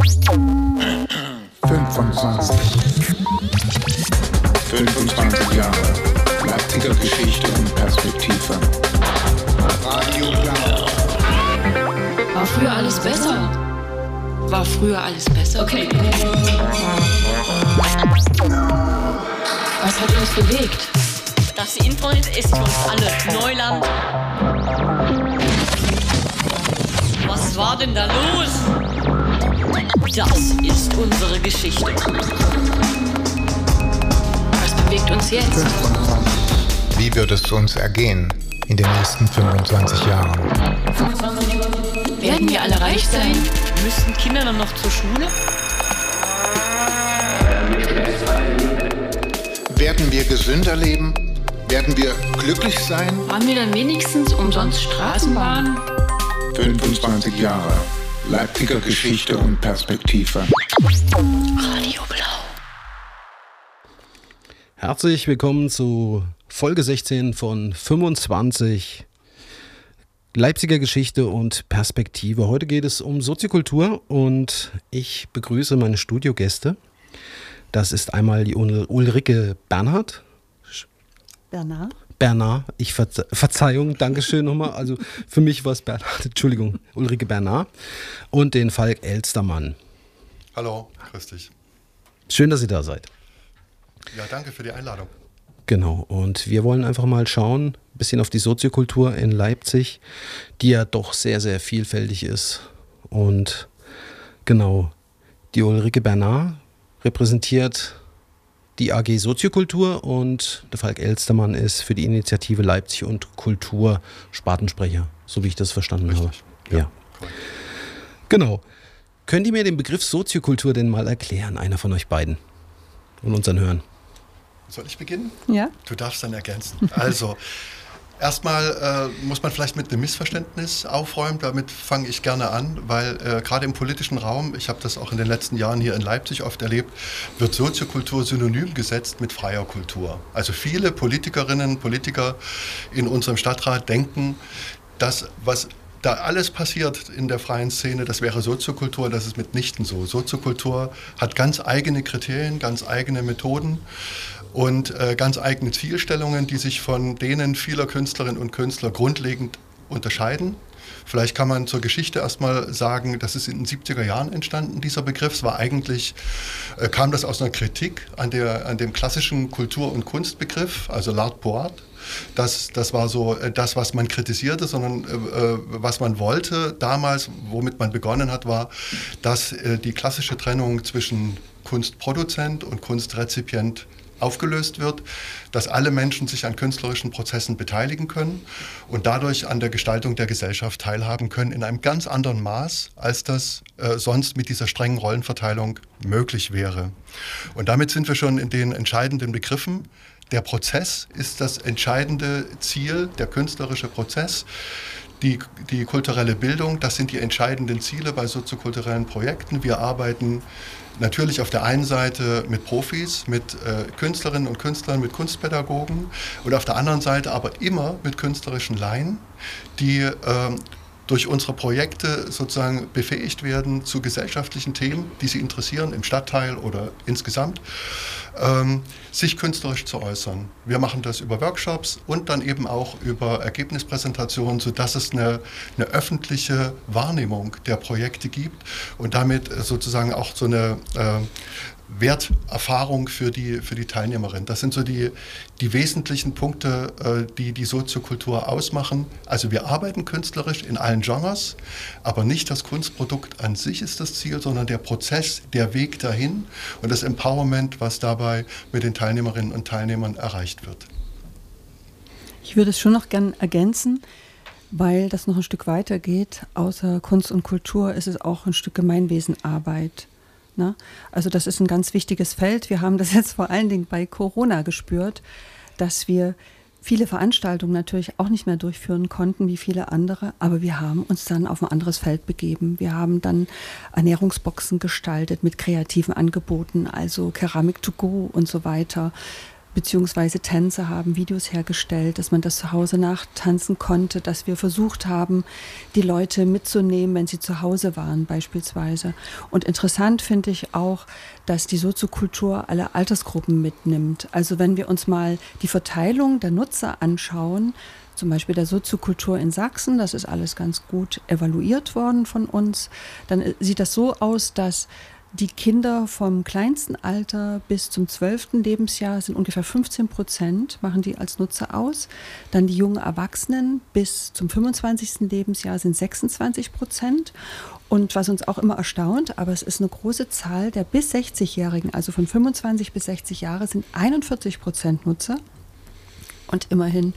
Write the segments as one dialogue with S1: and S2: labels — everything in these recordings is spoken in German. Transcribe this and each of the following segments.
S1: 25. 25 Jahre. Leipziger Geschichte und Perspektive. Radio Blau.
S2: War früher alles besser? War früher alles besser? Okay. Was hat uns bewegt?
S3: Das Internet ist für uns alle Neuland. Was war denn da los? Das ist unsere Geschichte.
S2: Was bewegt uns jetzt?
S1: 25.
S4: Wie wird es uns ergehen in den nächsten 25 Jahren?
S2: Werden wir alle reich sein?
S3: Müssten Kinder dann noch zur Schule?
S1: Werden wir gesünder leben? Werden wir glücklich sein?
S2: Haben wir dann wenigstens umsonst Straßenbahn?
S1: 25 Jahre. Leipziger Geschichte und Perspektive.
S2: Radio Blau.
S5: Herzlich willkommen zu Folge 16 von 25 Leipziger Geschichte und Perspektive. Heute geht es um Soziokultur und ich begrüße meine Studiogäste. Das ist einmal die Ul- Ulrike Bernhard.
S6: Bernard?
S5: Bernard, ich verze Verzeihung, Dankeschön nochmal. Also für mich war es Bernhard, Entschuldigung, Ulrike Bernard und den Falk Elstermann.
S7: Hallo, grüß dich.
S5: Schön, dass ihr da seid.
S7: Ja, danke für die Einladung.
S5: Genau, und wir wollen einfach mal schauen, ein bisschen auf die Soziokultur in Leipzig, die ja doch sehr, sehr vielfältig ist. Und genau, die Ulrike Bernard repräsentiert die AG Soziokultur und der Falk Elstermann ist für die Initiative Leipzig und Kultur Spartensprecher, so wie ich das verstanden
S7: Richtig.
S5: habe. Ja. Genau. Könnt ihr mir den Begriff Soziokultur denn mal erklären, einer von euch beiden und unseren Hören?
S7: Soll ich beginnen?
S6: Ja?
S7: Du darfst dann ergänzen. Also, erstmal äh, muss man vielleicht mit einem Missverständnis aufräumen. Damit fange ich gerne an, weil äh, gerade im politischen Raum, ich habe das auch in den letzten Jahren hier in Leipzig oft erlebt, wird Soziokultur synonym gesetzt mit freier Kultur. Also viele Politikerinnen und Politiker in unserem Stadtrat denken, das, was da alles passiert in der freien Szene, das wäre Soziokultur, das ist mitnichten so. Soziokultur hat ganz eigene Kriterien, ganz eigene Methoden und äh, ganz eigene Zielstellungen, die sich von denen vieler Künstlerinnen und Künstler grundlegend unterscheiden. Vielleicht kann man zur Geschichte erstmal sagen, das ist in den 70er Jahren entstanden, dieser Begriff. Es war eigentlich, äh, kam das aus einer Kritik an, der, an dem klassischen Kultur- und Kunstbegriff, also l'art pour. Das, das war so äh, das, was man kritisierte, sondern äh, äh, was man wollte damals, womit man begonnen hat, war, dass äh, die klassische Trennung zwischen Kunstproduzent und Kunstrezipient aufgelöst wird, dass alle Menschen sich an künstlerischen Prozessen beteiligen können und dadurch an der Gestaltung der Gesellschaft teilhaben können in einem ganz anderen Maß, als das äh, sonst mit dieser strengen Rollenverteilung möglich wäre. Und damit sind wir schon in den entscheidenden Begriffen. Der Prozess ist das entscheidende Ziel, der künstlerische Prozess. Die, die kulturelle Bildung, das sind die entscheidenden Ziele bei soziokulturellen Projekten. Wir arbeiten natürlich auf der einen Seite mit Profis, mit äh, Künstlerinnen und Künstlern, mit Kunstpädagogen und auf der anderen Seite aber immer mit künstlerischen Laien, die ähm, durch unsere Projekte sozusagen befähigt werden zu gesellschaftlichen Themen, die sie interessieren im Stadtteil oder insgesamt, ähm, sich künstlerisch zu äußern. Wir machen das über Workshops und dann eben auch über Ergebnispräsentationen, sodass es eine, eine öffentliche Wahrnehmung der Projekte gibt und damit sozusagen auch so eine äh, Werterfahrung für die, für die Teilnehmerin. Das sind so die, die wesentlichen Punkte, äh, die die Soziokultur ausmachen. Also wir arbeiten künstlerisch in allen Genres, aber nicht das Kunstprodukt an sich ist das Ziel, sondern der Prozess, der Weg dahin und das Empowerment, was dabei mit den Teilnehmerinnen und Teilnehmern erreicht wird.
S6: Ich würde es schon noch gern ergänzen, weil das noch ein Stück weiter geht. Außer Kunst und Kultur ist es auch ein Stück Gemeinwesenarbeit. Ne? Also das ist ein ganz wichtiges Feld. Wir haben das jetzt vor allen Dingen bei Corona gespürt, dass wir viele Veranstaltungen natürlich auch nicht mehr durchführen konnten, wie viele andere, aber wir haben uns dann auf ein anderes Feld begeben. Wir haben dann Ernährungsboxen gestaltet mit kreativen Angeboten, also Keramik to go und so weiter. Beziehungsweise Tänze haben Videos hergestellt, dass man das zu Hause nachtanzen konnte, dass wir versucht haben, die Leute mitzunehmen, wenn sie zu Hause waren beispielsweise. Und interessant finde ich auch, dass die Soziokultur alle Altersgruppen mitnimmt. Also wenn wir uns mal die Verteilung der Nutzer anschauen, zum Beispiel der Soziokultur in Sachsen, das ist alles ganz gut evaluiert worden von uns, dann äh, sieht das so aus, dass die Kinder vom kleinsten Alter bis zum zwölften Lebensjahr sind ungefähr 15 Prozent, machen die als Nutzer aus. Dann die jungen Erwachsenen bis zum 25. Lebensjahr sind 26 Prozent. Und was uns auch immer erstaunt, aber es ist eine große Zahl der bis 60-Jährigen, also von 25 bis 60 Jahre, sind 41 Prozent Nutzer. Und immerhin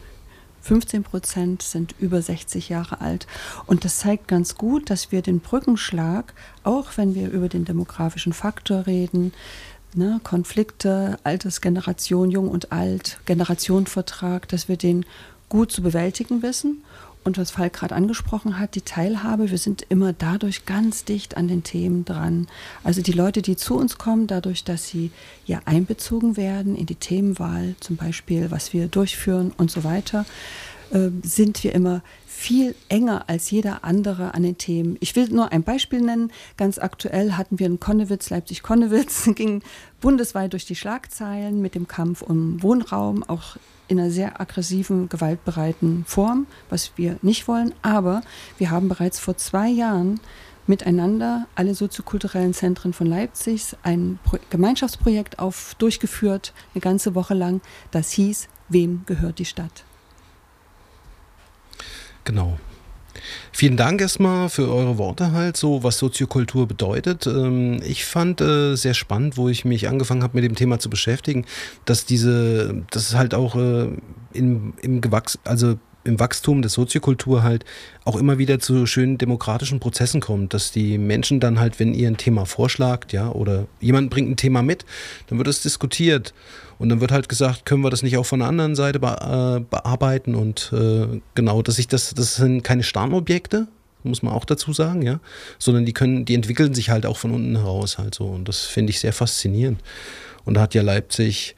S6: 15 Prozent sind über 60 Jahre alt. Und das zeigt ganz gut, dass wir den Brückenschlag, auch wenn wir über den demografischen Faktor reden, ne, Konflikte, Altersgeneration, Jung und Alt, Generationenvertrag, dass wir den gut zu bewältigen wissen und was Falk gerade angesprochen hat, die Teilhabe, wir sind immer dadurch ganz dicht an den Themen dran. Also die Leute, die zu uns kommen, dadurch, dass sie ja einbezogen werden in die Themenwahl, zum Beispiel, was wir durchführen und so weiter, äh, sind wir immer viel enger als jeder andere an den Themen. Ich will nur ein Beispiel nennen. Ganz aktuell hatten wir in Konnewitz, Leipzig-Konnewitz, ging bundesweit durch die Schlagzeilen mit dem Kampf um Wohnraum, auch in einer sehr aggressiven, gewaltbereiten Form, was wir nicht wollen. Aber wir haben bereits vor zwei Jahren miteinander alle soziokulturellen Zentren von Leipzig ein Pro Gemeinschaftsprojekt auf, durchgeführt, eine ganze Woche lang. Das hieß, wem gehört die Stadt?
S5: Genau. Vielen Dank erstmal für eure Worte halt, so was Soziokultur bedeutet. Ähm, ich fand äh, sehr spannend, wo ich mich angefangen habe, mit dem Thema zu beschäftigen, dass diese, das ist halt auch äh, im, im Gewachs, also im Wachstum der Soziokultur halt auch immer wieder zu schönen demokratischen Prozessen kommt, dass die Menschen dann halt, wenn ihr ein Thema vorschlagt, ja, oder jemand bringt ein Thema mit, dann wird es diskutiert und dann wird halt gesagt, können wir das nicht auch von der anderen Seite be äh, bearbeiten und äh, genau, dass ich das, das sind keine Starnobjekte, muss man auch dazu sagen, ja, sondern die können, die entwickeln sich halt auch von unten heraus halt so und das finde ich sehr faszinierend. Und da hat ja Leipzig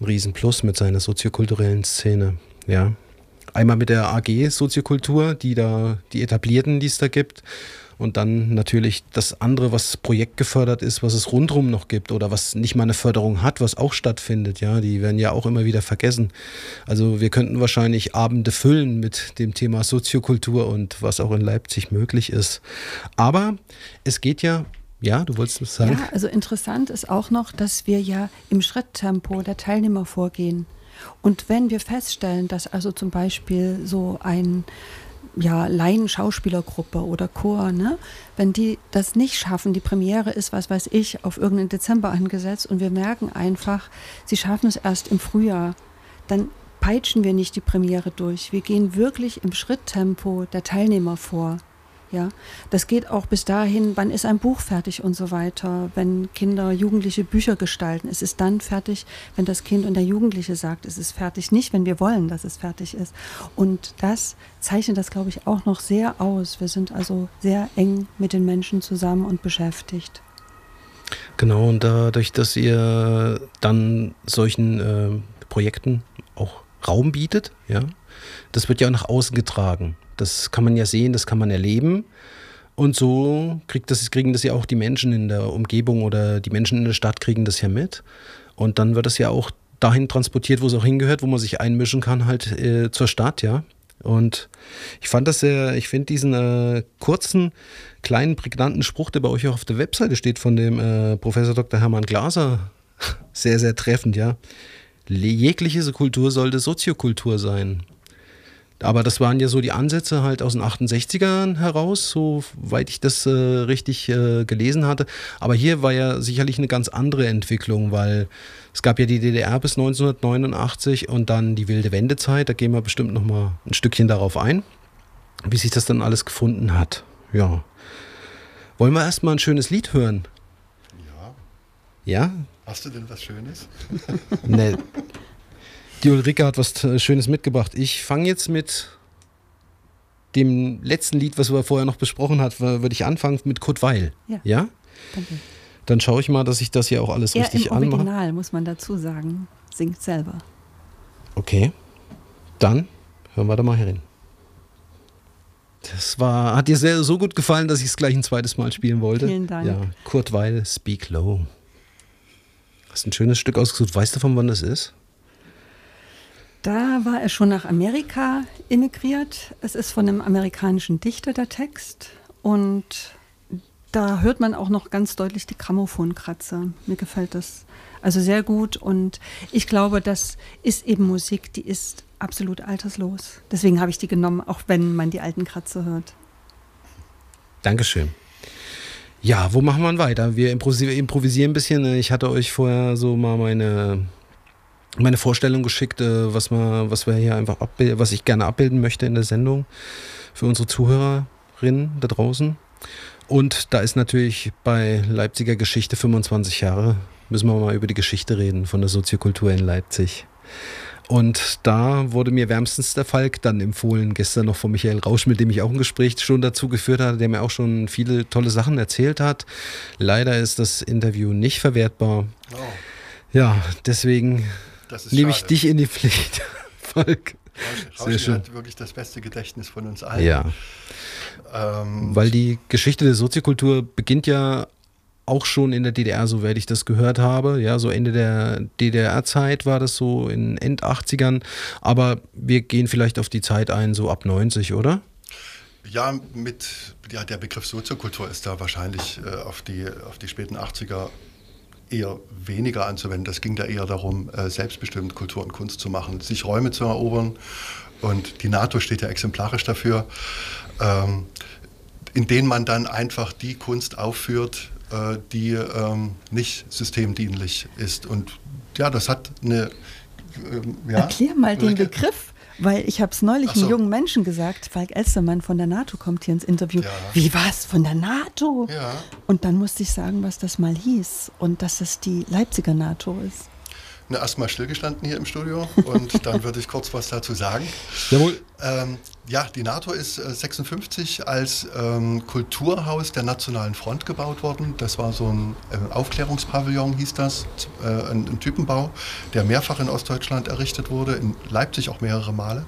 S5: ein Riesenplus mit seiner soziokulturellen Szene, ja. Einmal mit der AG Soziokultur, die da, die etablierten, die es da gibt. Und dann natürlich das andere, was projektgefördert ist, was es rundherum noch gibt oder was nicht mal eine Förderung hat, was auch stattfindet. Ja, die werden ja auch immer wieder vergessen. Also wir könnten wahrscheinlich Abende füllen mit dem Thema Soziokultur und was auch in Leipzig möglich ist. Aber es geht ja ja, du wolltest was sagen?
S6: Ja, also interessant ist auch noch, dass wir ja im Schritttempo der Teilnehmer vorgehen. Und wenn wir feststellen, dass also zum Beispiel so ein ja, Laien-Schauspielergruppe oder Chor, ne? wenn die das nicht schaffen, die Premiere ist, was weiß ich, auf irgendeinen Dezember angesetzt und wir merken einfach, sie schaffen es erst im Frühjahr, dann peitschen wir nicht die Premiere durch. Wir gehen wirklich im Schritttempo der Teilnehmer vor. Ja, das geht auch bis dahin, wann ist ein Buch fertig und so weiter. Wenn Kinder, Jugendliche Bücher gestalten, es ist dann fertig, wenn das Kind und der Jugendliche sagt, es ist fertig, nicht wenn wir wollen, dass es fertig ist. Und das zeichnet das, glaube ich, auch noch sehr aus. Wir sind also sehr eng mit den Menschen zusammen und beschäftigt.
S5: Genau, und dadurch, dass ihr dann solchen äh, Projekten auch Raum bietet, ja, das wird ja auch nach außen getragen. Das kann man ja sehen, das kann man erleben. Und so kriegt das, kriegen das ja auch die Menschen in der Umgebung oder die Menschen in der Stadt kriegen das ja mit. Und dann wird das ja auch dahin transportiert, wo es auch hingehört, wo man sich einmischen kann, halt äh, zur Stadt, ja. Und ich fand das sehr, ich finde diesen äh, kurzen, kleinen, prägnanten Spruch, der bei euch auch auf der Webseite steht, von dem äh, Professor Dr. Hermann Glaser, sehr, sehr treffend, ja. Jegliche Kultur sollte Soziokultur sein. Aber das waren ja so die Ansätze halt aus den 68ern heraus, soweit ich das äh, richtig äh, gelesen hatte. Aber hier war ja sicherlich eine ganz andere Entwicklung, weil es gab ja die DDR bis 1989 und dann die wilde Wendezeit. Da gehen wir bestimmt noch mal ein Stückchen darauf ein, wie sich das dann alles gefunden hat. Ja. Wollen wir erstmal ein schönes Lied hören?
S7: Ja.
S5: Ja?
S7: Hast du denn was Schönes?
S5: ne, die Ulrike hat was äh, Schönes mitgebracht. Ich fange jetzt mit dem letzten Lied, was wir vorher noch besprochen haben, würde ich anfangen mit Kurt Weil.
S6: Ja.
S5: ja?
S6: Danke.
S5: Dann schaue ich mal, dass ich das hier auch alles
S6: er
S5: richtig
S6: im
S5: anmache.
S6: Original, muss man dazu sagen. Singt selber.
S5: Okay. Dann hören wir da mal herin. Das war, hat dir sehr, so gut gefallen, dass ich es gleich ein zweites Mal spielen wollte.
S6: Vielen Dank.
S5: Ja, Kurt Weil, Speak Low. Hast ein schönes Stück ausgesucht. Weißt du, von wann das ist?
S6: Da war er schon nach Amerika emigriert. Es ist von einem amerikanischen Dichter der Text. Und da hört man auch noch ganz deutlich die Grammophonkratzer. Mir gefällt das also sehr gut. Und ich glaube, das ist eben Musik, die ist absolut alterslos. Deswegen habe ich die genommen, auch wenn man die alten Kratzer hört.
S5: Dankeschön. Ja, wo machen wir weiter? Wir improvisi- improvisieren ein bisschen. Ich hatte euch vorher so mal meine, meine Vorstellung geschickt, äh, was, wir, was wir hier einfach abbil- was ich gerne abbilden möchte in der Sendung für unsere Zuhörerinnen da draußen. Und da ist natürlich bei Leipziger Geschichte 25 Jahre, müssen wir mal über die Geschichte reden von der Soziokultur in Leipzig. Und da wurde mir wärmstens der Falk dann empfohlen, gestern noch von Michael Rausch, mit dem ich auch ein Gespräch schon dazu geführt hatte, der mir auch schon viele tolle Sachen erzählt hat. Leider ist das Interview nicht verwertbar.
S7: Oh,
S5: Ja, deswegen nehme ich dich in die Pflicht, Falk.
S7: Rausch-
S5: Sehr
S7: Rauschi
S5: schön.
S7: hat wirklich das beste Gedächtnis von uns allen.
S5: Ja,
S7: Ähm,
S5: weil die Geschichte der Soziokultur beginnt ja auch schon in der DDR, soweit ich das gehört habe. Ja, so Ende der DDR-Zeit war das so in End 80ern. Aber wir gehen vielleicht auf die Zeit ein, so ab 90, oder?
S7: Ja, mit ja, der Begriff Soziokultur ist da wahrscheinlich äh, auf, die, auf die späten 80er eher weniger anzuwenden. Das ging da eher darum, äh, selbstbestimmt Kultur und Kunst zu machen, sich Räume zu erobern. Und die NATO steht ja exemplarisch dafür, ähm, in denen man dann einfach die Kunst aufführt, äh, die ähm, nicht systemdienlich ist. Und ja, das hat eine. ähm, ja,
S6: Erklär mal den? Begriff, weil ich habe es neulich
S7: so.
S6: einem jungen Menschen gesagt. Falk Elstermann von der NATO kommt hier ins Interview.
S7: Ja.
S6: Wie was von der NATO?
S7: Ja.
S6: Und dann musste ich sagen, was das mal hieß und dass es die Leipziger NATO ist.
S7: Na, erstmal stillgestanden hier im Studio und dann würde ich kurz was dazu sagen.
S5: Jawohl.
S7: Ähm, ja, die NATO ist äh, 56 als ähm, Kulturhaus der Nationalen Front gebaut worden. Das war so ein äh, Aufklärungspavillon, hieß das, äh, ein, ein Typenbau, der mehrfach in Ostdeutschland errichtet wurde, in Leipzig auch mehrere Male.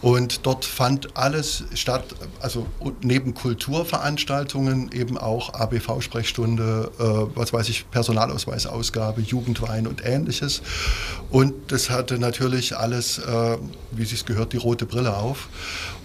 S7: Und dort fand alles statt, also neben Kulturveranstaltungen eben auch ABV-Sprechstunde, äh, was weiß ich, Personalausweisausgabe, Jugendwein und ähnliches. Und das hatte natürlich alles, äh, wie sich gehört, die rote Brille auf.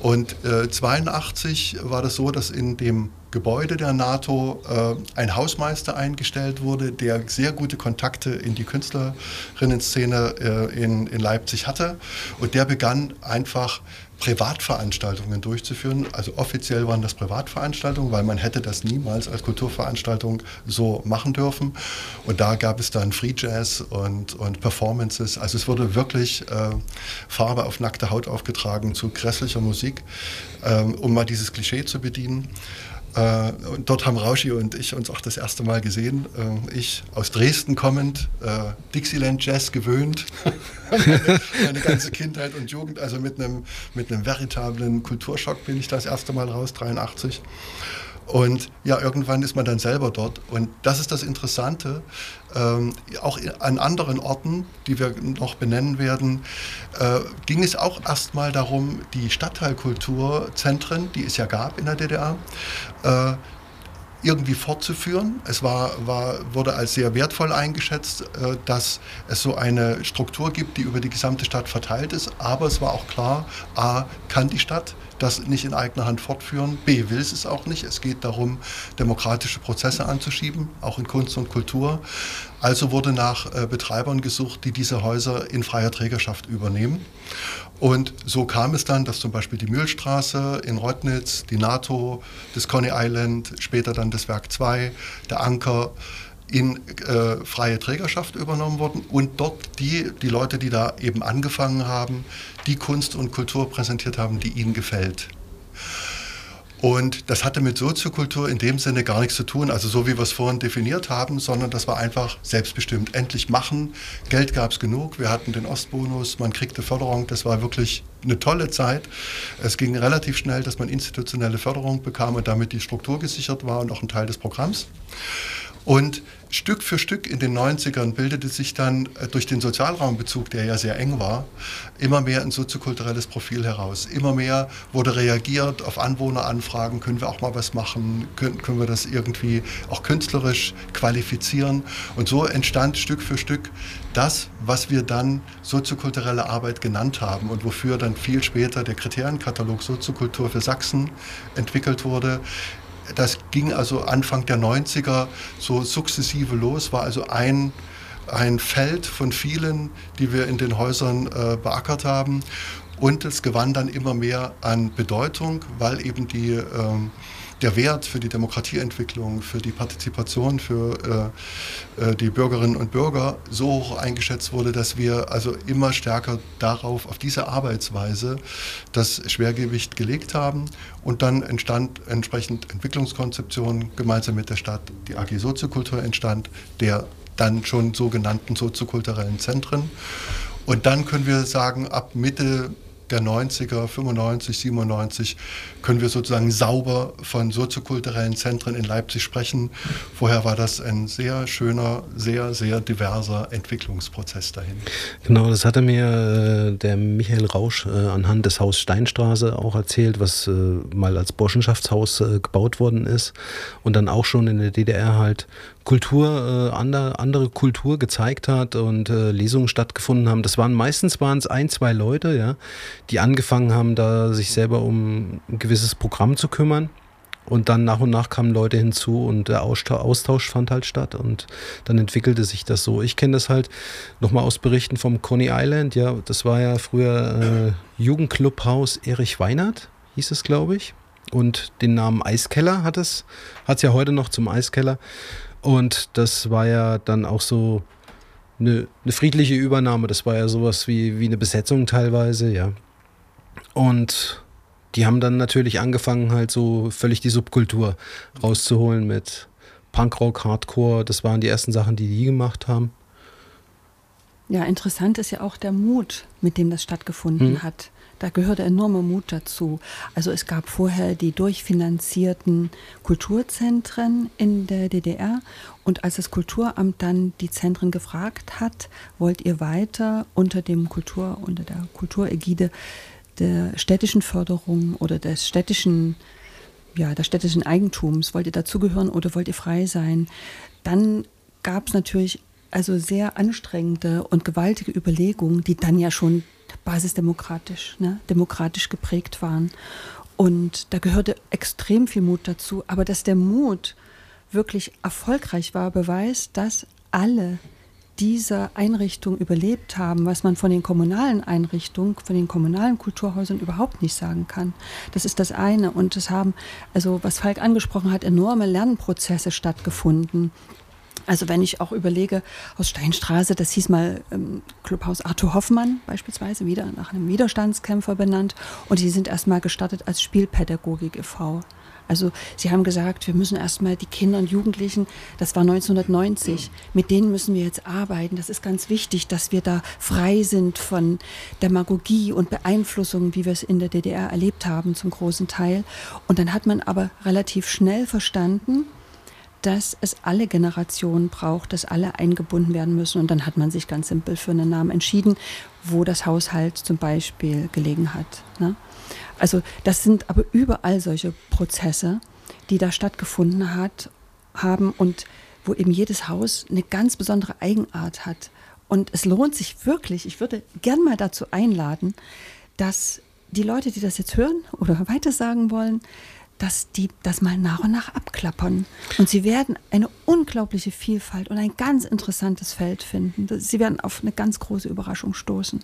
S7: Und äh, 82 war das so, dass in dem Gebäude der NATO äh, ein Hausmeister eingestellt wurde, der sehr gute Kontakte in die Künstlerinnen-Szene äh, in, in Leipzig hatte. Und der begann einfach Privatveranstaltungen durchzuführen. Also offiziell waren das Privatveranstaltungen, weil man hätte das niemals als Kulturveranstaltung so machen dürfen. Und da gab es dann Free Jazz und, und Performances. Also es wurde wirklich äh, Farbe auf nackte Haut aufgetragen zu grässlicher Musik, ähm, um mal dieses Klischee zu bedienen. Äh, und dort haben Rauschi und ich uns auch das erste Mal gesehen. Äh, ich aus Dresden kommend, äh, Dixieland Jazz gewöhnt, meine, meine ganze Kindheit und Jugend, also mit einem, mit einem veritablen Kulturschock bin ich das erste Mal raus, 83. Und ja, irgendwann ist man dann selber dort. Und das ist das Interessante. Ähm, auch an anderen Orten, die wir noch benennen werden, äh, ging es auch erstmal darum, die Stadtteilkulturzentren, die es ja gab in der DDR, äh, irgendwie fortzuführen. Es war, war, wurde als sehr wertvoll eingeschätzt, äh, dass es so eine Struktur gibt, die über die gesamte Stadt verteilt ist. Aber es war auch klar, a, kann die Stadt das nicht in eigener Hand fortführen, b, will es auch nicht. Es geht darum, demokratische Prozesse anzuschieben, auch in Kunst und Kultur. Also wurde nach äh, Betreibern gesucht, die diese Häuser in freier Trägerschaft übernehmen. Und so kam es dann, dass zum Beispiel die Mühlstraße in Reutnitz, die NATO, das Coney Island, später dann das Werk 2, der Anker in äh, freie Trägerschaft übernommen wurden und dort die, die Leute, die da eben angefangen haben, die Kunst und Kultur präsentiert haben, die ihnen gefällt. Und das hatte mit Soziokultur in dem Sinne gar nichts zu tun, also so wie wir es vorhin definiert haben, sondern das war einfach selbstbestimmt. Endlich machen, Geld gab es genug, wir hatten den Ostbonus, man kriegte Förderung, das war wirklich eine tolle Zeit. Es ging relativ schnell, dass man institutionelle Förderung bekam und damit die Struktur gesichert war und auch ein Teil des Programms. Und Stück für Stück in den 90ern bildete sich dann äh, durch den Sozialraumbezug, der ja sehr eng war, immer mehr ein soziokulturelles Profil heraus. Immer mehr wurde reagiert auf Anwohneranfragen, können wir auch mal was machen, können, können wir das irgendwie auch künstlerisch qualifizieren. Und so entstand Stück für Stück das, was wir dann soziokulturelle Arbeit genannt haben und wofür dann viel später der Kriterienkatalog Soziokultur für Sachsen entwickelt wurde. Das ging also Anfang der 90er so sukzessive los, war also ein, ein Feld von vielen, die wir in den Häusern äh, beackert haben. Und es gewann dann immer mehr an Bedeutung, weil eben die ähm, der Wert für die Demokratieentwicklung, für die Partizipation, für äh, äh, die Bürgerinnen und Bürger so hoch eingeschätzt wurde, dass wir also immer stärker darauf, auf diese Arbeitsweise das Schwergewicht gelegt haben. Und dann entstand entsprechend Entwicklungskonzeption gemeinsam mit der Stadt, die AG Soziokultur entstand, der dann schon sogenannten soziokulturellen Zentren. Und dann können wir sagen, ab Mitte der 90er, 95, 97, können wir sozusagen sauber von soziokulturellen Zentren in Leipzig sprechen. Vorher war das ein sehr schöner, sehr, sehr diverser Entwicklungsprozess dahin.
S5: Genau, das hatte mir äh, der Michael Rausch äh, anhand des Haus Steinstraße auch erzählt, was äh, mal als Burschenschaftshaus gebaut worden ist und dann auch schon in der DDR halt Kultur, äh, andere, andere Kultur gezeigt hat und äh, Lesungen stattgefunden haben. Das waren meistens waren es ein, zwei Leute, ja, die angefangen haben, da sich selber um ein gewisses Programm zu kümmern. Und dann nach und nach kamen Leute hinzu und der Austausch fand halt statt und dann entwickelte sich das so. Ich kenne das halt nochmal aus Berichten vom Coney Island. Ja, das war ja früher äh, Jugendclubhaus Erich Weinert, hieß es, glaube ich. Und den Namen Eiskeller hat es, hat es ja heute noch zum Eiskeller. Und das war ja dann auch so eine, eine, friedliche Übernahme. Das war ja sowas wie, wie eine Besetzung teilweise, ja. Und die haben dann natürlich angefangen, halt so völlig die Subkultur rauszuholen mit Punkrock, Hardcore. Das waren die ersten Sachen, die die gemacht haben.
S6: Ja, interessant ist ja auch der Mut, mit dem das stattgefunden hm. hat. Da gehörte enormer Mut dazu. Also es gab vorher die durchfinanzierten Kulturzentren in der DDR und als das Kulturamt dann die Zentren gefragt hat, wollt ihr weiter unter dem Kultur, unter der Kulturägide der städtischen Förderung oder des städtischen, ja, des städtischen Eigentums, wollt ihr dazugehören oder wollt ihr frei sein? Dann gab es natürlich also sehr anstrengende und gewaltige Überlegungen, die dann ja schon basisdemokratisch, ne, demokratisch geprägt waren. Und da gehörte extrem viel Mut dazu. Aber dass der Mut wirklich erfolgreich war, beweist, dass alle diese Einrichtung überlebt haben, was man von den kommunalen Einrichtungen, von den kommunalen Kulturhäusern überhaupt nicht sagen kann. Das ist das eine. Und es haben, also was Falk angesprochen hat, enorme Lernprozesse stattgefunden. Also wenn ich auch überlege, aus Steinstraße, das hieß mal ähm, Clubhaus Arthur Hoffmann beispielsweise, wieder nach einem Widerstandskämpfer benannt. Und die sind erstmal gestartet als Spielpädagogik e.V. Also sie haben gesagt, wir müssen erstmal die Kinder und Jugendlichen, das war 1990, mit denen müssen wir jetzt arbeiten. Das ist ganz wichtig, dass wir da frei sind von Demagogie und Beeinflussung, wie wir es in der DDR erlebt haben zum großen Teil. Und dann hat man aber relativ schnell verstanden, dass es alle Generationen braucht, dass alle eingebunden werden müssen. Und dann hat man sich ganz simpel für einen Namen entschieden, wo das Haushalt zum Beispiel gelegen hat. Ne? Also das sind aber überall solche Prozesse, die da stattgefunden hat, haben und wo eben jedes Haus eine ganz besondere Eigenart hat. Und es lohnt sich wirklich, ich würde gern mal dazu einladen, dass die Leute, die das jetzt hören oder weitersagen wollen, dass die das mal nach und nach abklappern. Und sie werden eine unglaubliche Vielfalt und ein ganz interessantes Feld finden. Sie werden auf eine ganz große Überraschung stoßen.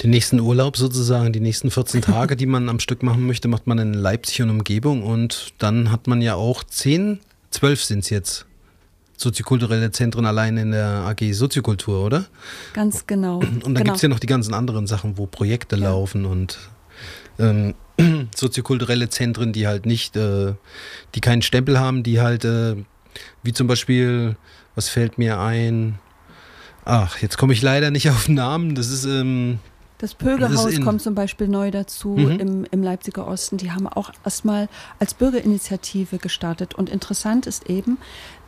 S5: Den nächsten Urlaub sozusagen, die nächsten 14 Tage, die man am Stück machen möchte, macht man in Leipzig und Umgebung. Und dann hat man ja auch 10, 12 sind es jetzt. Soziokulturelle Zentren allein in der AG Soziokultur, oder?
S6: Ganz genau. Und
S5: dann genau. gibt es ja noch die ganzen anderen Sachen, wo Projekte ja. laufen und ähm, soziokulturelle Zentren, die halt nicht, äh, die keinen Stempel haben, die halt, äh, wie zum Beispiel, was fällt mir ein? Ach, jetzt komme ich leider nicht auf Namen. Das ist. Ähm,
S6: das Pögelhaus kommt zum Beispiel neu dazu mhm. im, im Leipziger Osten. Die haben auch erstmal als Bürgerinitiative gestartet. Und interessant ist eben,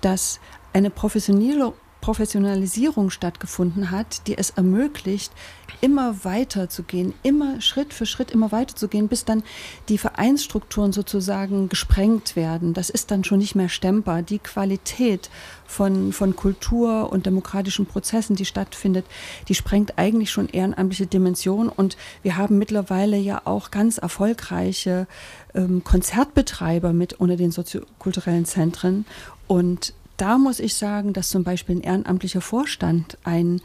S6: dass eine professionelle Professionalisierung stattgefunden hat, die es ermöglicht, immer weiter zu gehen, immer Schritt für Schritt immer weiter zu gehen, bis dann die Vereinsstrukturen sozusagen gesprengt werden. Das ist dann schon nicht mehr stemmbar. Die Qualität von, von Kultur und demokratischen Prozessen, die stattfindet, die sprengt eigentlich schon ehrenamtliche Dimensionen. Und wir haben mittlerweile ja auch ganz erfolgreiche ähm, Konzertbetreiber mit unter den soziokulturellen Zentren. Und da muss ich sagen, dass zum Beispiel ein ehrenamtlicher Vorstand ein,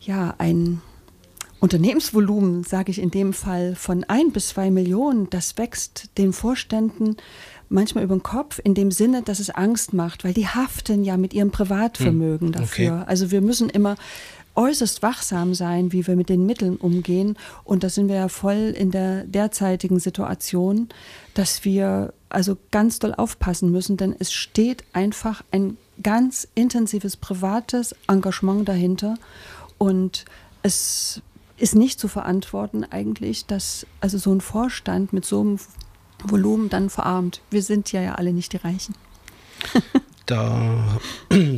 S6: ja, ein Unternehmensvolumen, sage ich in dem Fall, von ein bis zwei Millionen, das wächst den Vorständen manchmal über den Kopf, in dem Sinne, dass es Angst macht, weil die haften ja mit ihrem Privatvermögen hm, dafür. Okay. Also wir müssen immer äußerst wachsam sein, wie wir mit den Mitteln umgehen. Und da sind wir ja voll in der derzeitigen Situation, dass wir also ganz doll aufpassen müssen, denn es steht einfach ein ganz intensives privates Engagement dahinter. Und es ist nicht zu verantworten eigentlich, dass also so ein Vorstand mit so einem Volumen dann verarmt. Wir sind ja ja alle nicht die Reichen.
S5: Da,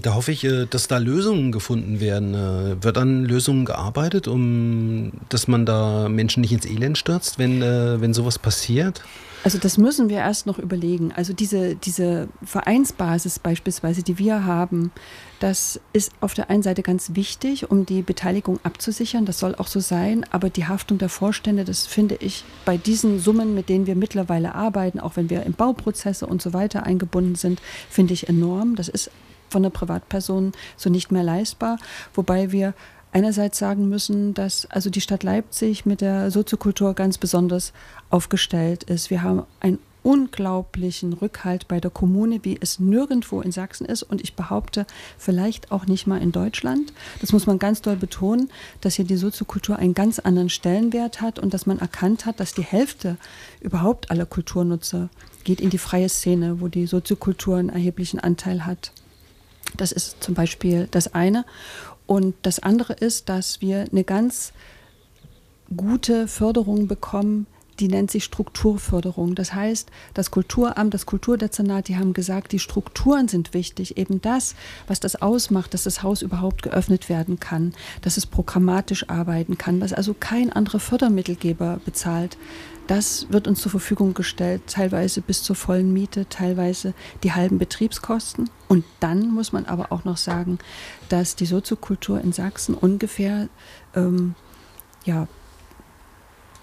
S5: da hoffe ich, äh, dass da Lösungen gefunden werden. Äh, wird an Lösungen gearbeitet, um dass man da Menschen nicht ins Elend stürzt, wenn, äh, wenn sowas passiert?
S6: Also das müssen wir erst noch überlegen. Also diese, diese Vereinsbasis beispielsweise, die wir haben, das ist auf der einen Seite ganz wichtig, um die Beteiligung abzusichern. Das soll auch so sein. Aber die Haftung der Vorstände, das finde ich bei diesen Summen, mit denen wir mittlerweile arbeiten, auch wenn wir in Bauprozesse und so weiter eingebunden sind, finde ich enorm. Das ist von der Privatperson so nicht mehr leistbar. Wobei wir einerseits sagen müssen, dass also die Stadt Leipzig mit der Soziokultur ganz besonders aufgestellt ist. Wir haben einen unglaublichen Rückhalt bei der Kommune, wie es nirgendwo in Sachsen ist und ich behaupte, vielleicht auch nicht mal in Deutschland. Das muss man ganz doll betonen, dass hier die Soziokultur einen ganz anderen Stellenwert hat und dass man erkannt hat, dass die Hälfte überhaupt aller Kulturnutzer geht in die freie Szene, wo die Soziokultur einen erheblichen Anteil hat. Das ist zum Beispiel das eine. Und das andere ist, dass wir eine ganz gute Förderung bekommen, die nennt sich Strukturförderung. Das heißt, das Kulturamt, das Kulturdezernat, die haben gesagt, die Strukturen sind wichtig. Eben das, was das ausmacht, dass das Haus überhaupt geöffnet werden kann, dass es programmatisch arbeiten kann, was also kein anderer Fördermittelgeber bezahlt. Das wird uns zur Verfügung gestellt, teilweise bis zur vollen Miete, teilweise die halben Betriebskosten. Und dann muss man aber auch noch sagen, dass die Soziokultur in Sachsen ungefähr ähm, ja,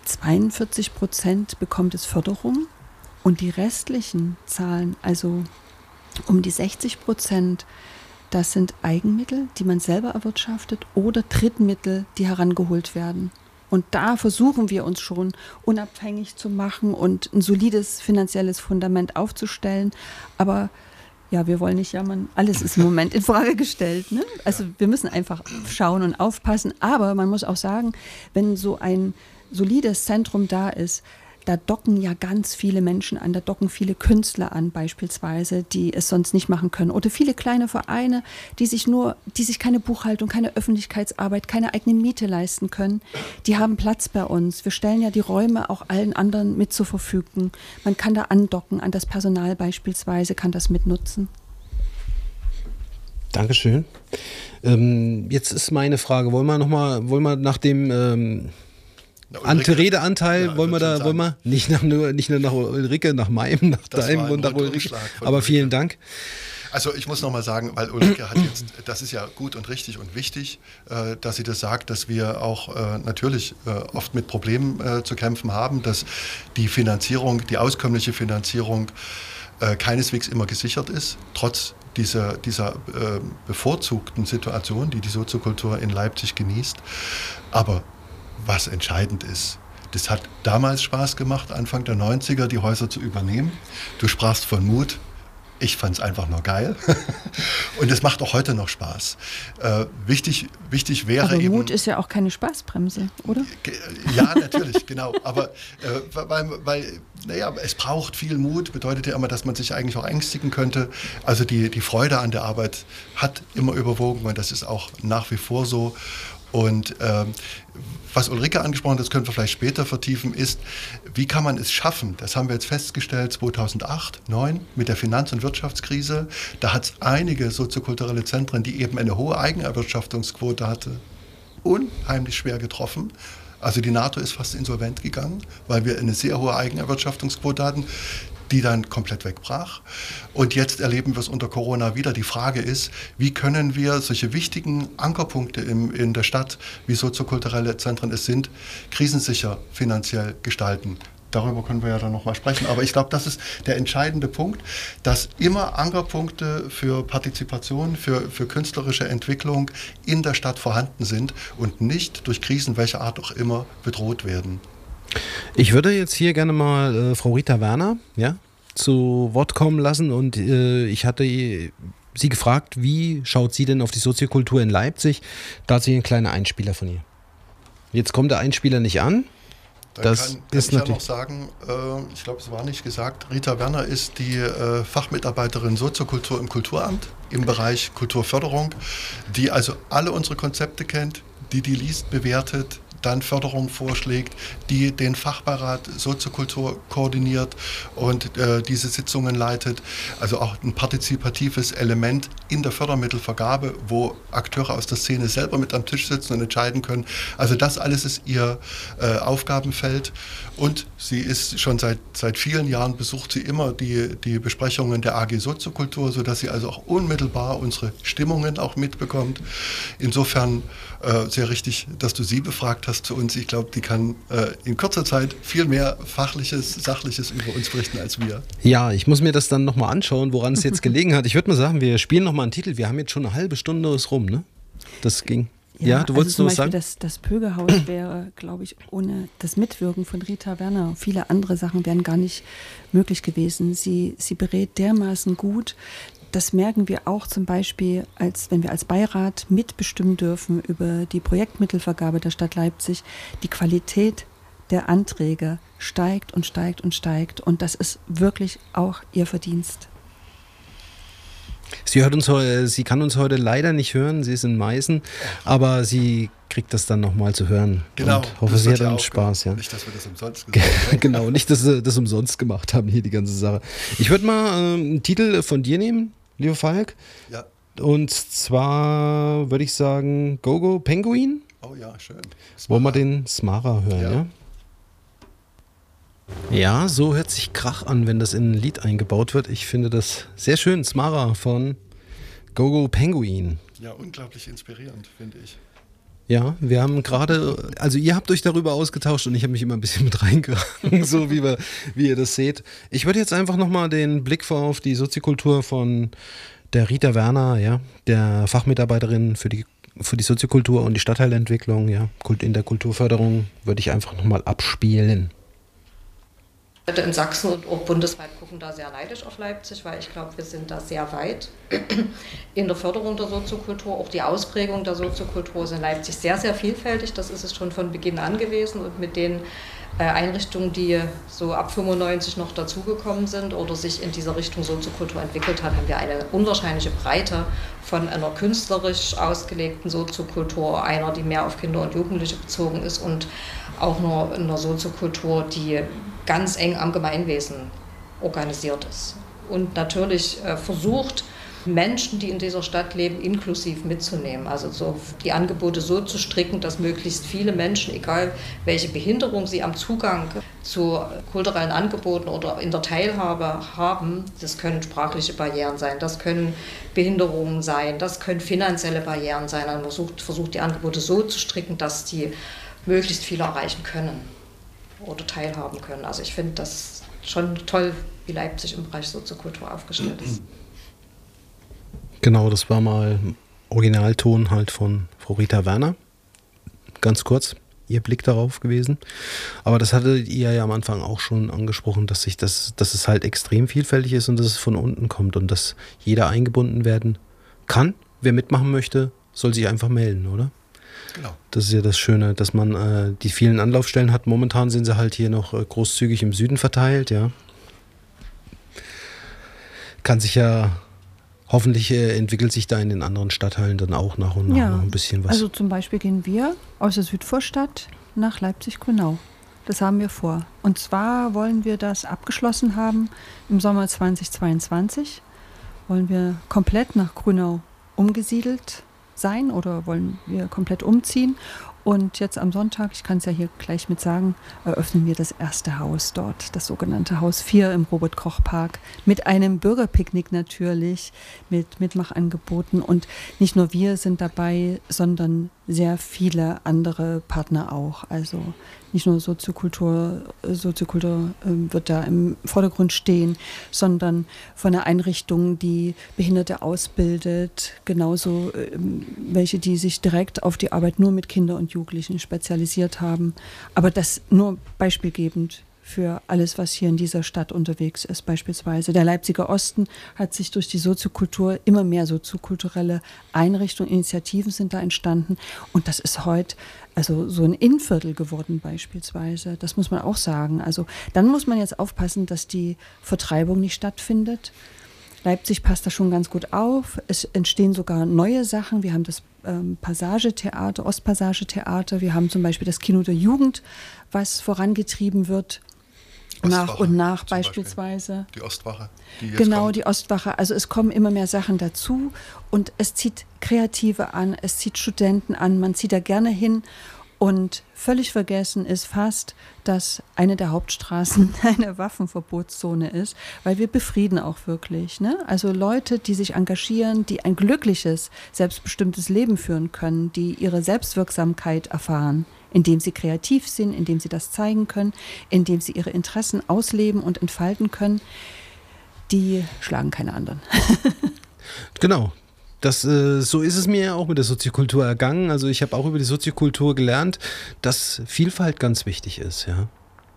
S6: 42 Prozent bekommt es Förderung und die restlichen Zahlen, also um die 60 Prozent, das sind Eigenmittel, die man selber erwirtschaftet oder Drittmittel, die herangeholt werden. Und da versuchen wir uns schon unabhängig zu machen und ein solides finanzielles Fundament aufzustellen. Aber ja, wir wollen nicht jammern. Alles ist im Moment in Frage gestellt. Ne? Also wir müssen einfach schauen und aufpassen. Aber man muss auch sagen, wenn so ein solides Zentrum da ist, da docken ja ganz viele Menschen an, da docken viele Künstler an beispielsweise, die es sonst nicht machen können. Oder viele kleine Vereine, die sich nur, die sich keine Buchhaltung, keine Öffentlichkeitsarbeit, keine eigene Miete leisten können, die haben Platz bei uns. Wir stellen ja die Räume auch allen anderen mit zur Verfügung. Man kann da andocken, an das Personal beispielsweise, kann das mitnutzen.
S5: Dankeschön. Ähm, jetzt ist meine Frage, wollen wir nochmal, wollen wir nach dem ähm Redeanteil ja, wollen wir da, wollen wir nicht nach nur, nicht nur nach Ulrike, nach Maim, nach das Deim und nach Ulrike. Aber Ulrike. vielen Dank.
S7: Also ich muss nochmal sagen, weil Ulrike hat jetzt, das ist ja gut und richtig und wichtig, äh, dass sie das sagt, dass wir auch äh, natürlich äh, oft mit Problemen zu kämpfen haben, dass die Finanzierung, die auskömmliche Finanzierung keineswegs immer gesichert ist, trotz dieser, dieser bevorzugten Situation, die die Soziokultur in Leipzig genießt. Aber was entscheidend ist. Das hat damals Spaß gemacht, Anfang der 90er die Häuser zu übernehmen. Du sprachst von Mut. Ich fand es einfach nur geil. Und es macht auch heute noch Spaß. Äh, wichtig, wichtig wäre
S6: Aber
S7: eben.
S6: Mut ist ja auch keine Spaßbremse, oder?
S7: Ja, natürlich, genau. Aber äh, weil, weil, naja, es braucht viel Mut, bedeutet ja immer, dass man sich eigentlich auch ängstigen könnte. Also die, die Freude an der Arbeit hat immer überwogen und das ist auch nach wie vor so. Und ähm, was Ulrike angesprochen hat, das können wir vielleicht später vertiefen, ist, wie kann man es schaffen? Das haben wir jetzt festgestellt 2008, 2009 mit der Finanz- und Wirtschaftskrise. Da hat es einige soziokulturelle Zentren, die eben eine hohe Eigenerwirtschaftungsquote hatte, unheimlich schwer getroffen. Also die NATO ist fast insolvent gegangen, weil wir eine sehr hohe Eigenerwirtschaftungsquote hatten die dann komplett wegbrach. Und jetzt erleben wir es unter Corona wieder. Die Frage ist, wie können wir solche wichtigen Ankerpunkte im, in der Stadt, wie soziokulturelle Zentren es sind, krisensicher finanziell gestalten? Darüber können wir ja dann nochmal sprechen. Aber ich glaube, das ist der entscheidende Punkt, dass immer Ankerpunkte für Partizipation, für, für künstlerische Entwicklung in der Stadt vorhanden sind und nicht durch Krisen welcher Art auch immer bedroht werden.
S5: Ich würde jetzt hier gerne mal äh, Frau Rita Werner ja, zu Wort kommen lassen und äh, ich hatte sie gefragt, wie schaut sie denn auf die Soziokultur in Leipzig? Dazu ein kleiner Einspieler von ihr. Jetzt kommt der Einspieler nicht an.
S7: Dann das kann, kann ist ich ja noch sagen, äh, ich glaube, es war nicht gesagt, Rita Werner ist die äh, Fachmitarbeiterin Soziokultur im Kulturamt im Bereich Kulturförderung, die also alle unsere Konzepte kennt, die die liest, bewertet, dann Förderung vorschlägt, die den Fachbeirat Soziokultur koordiniert und äh, diese Sitzungen leitet. Also auch ein partizipatives Element in der Fördermittelvergabe, wo Akteure aus der Szene selber mit am Tisch sitzen und entscheiden können. Also das alles ist ihr äh, Aufgabenfeld und sie ist schon seit, seit vielen Jahren besucht sie immer die, die Besprechungen der AG Soziokultur, sodass sie also auch unmittelbar unsere Stimmungen auch mitbekommt. Insofern äh, sehr richtig, dass du sie befragt hast zu uns. Ich glaube, die kann äh, in kurzer Zeit viel mehr Fachliches, Sachliches über uns berichten als wir.
S5: Ja, ich muss mir das dann nochmal anschauen, woran es jetzt gelegen hat. Ich würde mal sagen, wir spielen nochmal einen Titel. Wir haben jetzt schon eine halbe Stunde rum, ne? Das ging. Ja, ja du wolltest
S6: also zum
S5: Beispiel
S6: sagen? Das, das Pögehaus wäre, glaube ich, ohne das Mitwirken von Rita Werner, viele andere Sachen wären gar nicht möglich gewesen. Sie, sie berät dermaßen gut, das merken wir auch zum Beispiel, als wenn wir als Beirat mitbestimmen dürfen über die Projektmittelvergabe der Stadt Leipzig. Die Qualität der Anträge steigt und steigt und steigt. Und das ist wirklich auch ihr Verdienst.
S5: Sie, hört uns, sie kann uns heute leider nicht hören, sie ist in Meißen, aber sie kriegt das dann nochmal zu hören.
S7: Genau.
S5: Und hoffe, sie hat dann Spaß. Ja.
S7: Nicht, dass wir das umsonst gemacht haben.
S5: genau, nicht, dass wir das umsonst gemacht haben, hier die ganze Sache. Ich würde mal äh, einen Titel von dir nehmen, lieber Falk.
S7: Ja.
S5: Und zwar würde ich sagen Gogo Penguin.
S7: Oh ja, schön.
S5: Smara. Wollen wir den Smara hören, ja? ja? Ja, so hört sich Krach an, wenn das in ein Lied eingebaut wird. Ich finde das sehr schön. Smara von Gogo Penguin.
S7: Ja, unglaublich inspirierend, finde ich.
S5: Ja, wir haben gerade, also ihr habt euch darüber ausgetauscht und ich habe mich immer ein bisschen mit reingegangen, so wie, wir, wie ihr das seht. Ich würde jetzt einfach nochmal den Blick vor auf die Soziokultur von der Rita Werner, ja, der Fachmitarbeiterin für die, für die Soziokultur und die Stadtteilentwicklung, ja, in der Kulturförderung, würde ich einfach nochmal abspielen.
S8: Leute in Sachsen und auch bundesweit gucken da sehr neidisch auf Leipzig, weil ich glaube, wir sind da sehr weit in der Förderung der Soziokultur. Auch die Ausprägung der Soziokultur ist in Leipzig sehr, sehr vielfältig. Das ist es schon von Beginn an gewesen. Und mit den äh, Einrichtungen, die so ab 95 noch dazugekommen sind oder sich in dieser Richtung Soziokultur entwickelt hat, haben wir eine unwahrscheinliche Breite von einer künstlerisch ausgelegten Soziokultur, einer, die mehr auf Kinder und Jugendliche bezogen ist und auch nur einer Soziokultur, die ganz eng am Gemeinwesen organisiert ist. Und natürlich äh, versucht, Menschen, die in dieser Stadt leben, inklusiv mitzunehmen. Also so die Angebote so zu stricken, dass möglichst viele Menschen, egal welche Behinderung sie am Zugang zu kulturellen Angeboten oder in der Teilhabe haben, das können sprachliche Barrieren sein, das können Behinderungen sein, das können finanzielle Barrieren sein. Also man versucht, versucht die Angebote so zu stricken, dass die möglichst viele erreichen können oder teilhaben können. Also ich finde das schon toll, wie Leipzig im Bereich Soziokultur aufgestellt ist.
S5: Genau, das war mal Originalton halt von Frau Rita Werner. Ganz kurz ihr Blick darauf gewesen. Aber das hattet ihr ja am Anfang auch schon angesprochen, dass sich das, dass es halt extrem vielfältig ist und dass es von unten kommt und dass jeder eingebunden werden kann. Wer mitmachen möchte, soll sich einfach melden, oder?
S7: Genau.
S5: Das ist ja das Schöne, dass man äh, die vielen Anlaufstellen hat. Momentan sind sie halt hier noch äh, großzügig im Süden verteilt, ja. Kann sich ja hoffentlich äh, entwickelt sich da in den anderen Stadtteilen dann auch nach und nach
S6: Ja.
S5: noch ein bisschen was.
S6: Also zum Beispiel gehen wir aus der Südvorstadt nach Leipzig-Grünau. Das haben wir vor. Und zwar wollen wir das abgeschlossen haben im Sommer 2022. Wollen wir komplett nach Grünau umgesiedelt sein oder wollen wir komplett umziehen? Und jetzt am Sonntag, ich kann es ja hier gleich mit sagen, eröffnen wir das erste Haus dort, das sogenannte Haus 4 im Robert-Koch-Park, mit einem Bürgerpicknick natürlich, mit Mitmachangeboten. Und nicht nur wir sind dabei, sondern sehr viele andere Partner auch. Also nicht nur Soziokultur, äh, Soziokultur äh, wird da im Vordergrund stehen, sondern von einer Einrichtung, die Behinderte ausbildet, genauso ähm, welche, die sich direkt auf die Arbeit nur mit Kindern und Jugendlichen spezialisiert haben. Aber das nur beispielgebend für alles, was hier in dieser Stadt unterwegs ist. Beispielsweise der Leipziger Osten hat sich durch die Soziokultur immer mehr soziokulturelle Einrichtungen, Initiativen sind da entstanden. Und das ist heute also so ein Innenviertel geworden beispielsweise. Das muss man auch sagen. Also dann muss man jetzt aufpassen, dass die Vertreibung nicht stattfindet. Leipzig passt da schon ganz gut auf. Es entstehen sogar neue Sachen. Wir haben das ähm, Passagetheater, Ostpassagetheater. Wir haben zum Beispiel das Kino der Jugend, was vorangetrieben wird. Nach und nach
S7: zum Beispiel.
S6: beispielsweise.
S7: Die Ostwache. Die
S6: Genau,
S7: kommt.
S6: die Ostwache. Also es kommen immer mehr Sachen dazu und es zieht Kreative an, es zieht Studenten an, man zieht da gerne hin. Und völlig vergessen ist fast, dass eine der Hauptstraßen eine Waffenverbotszone ist, weil wir befrieden auch wirklich. Ne? Also Leute, die sich engagieren, die ein glückliches, selbstbestimmtes Leben führen können, die ihre Selbstwirksamkeit erfahren, indem sie kreativ sind, indem sie das zeigen können, indem sie ihre Interessen ausleben und entfalten können, die schlagen keine anderen.
S5: Genau. Das, äh, so ist es mir ja auch mit der Soziokultur ergangen. Also ich habe auch über die Soziokultur gelernt, dass Vielfalt ganz wichtig ist, ja.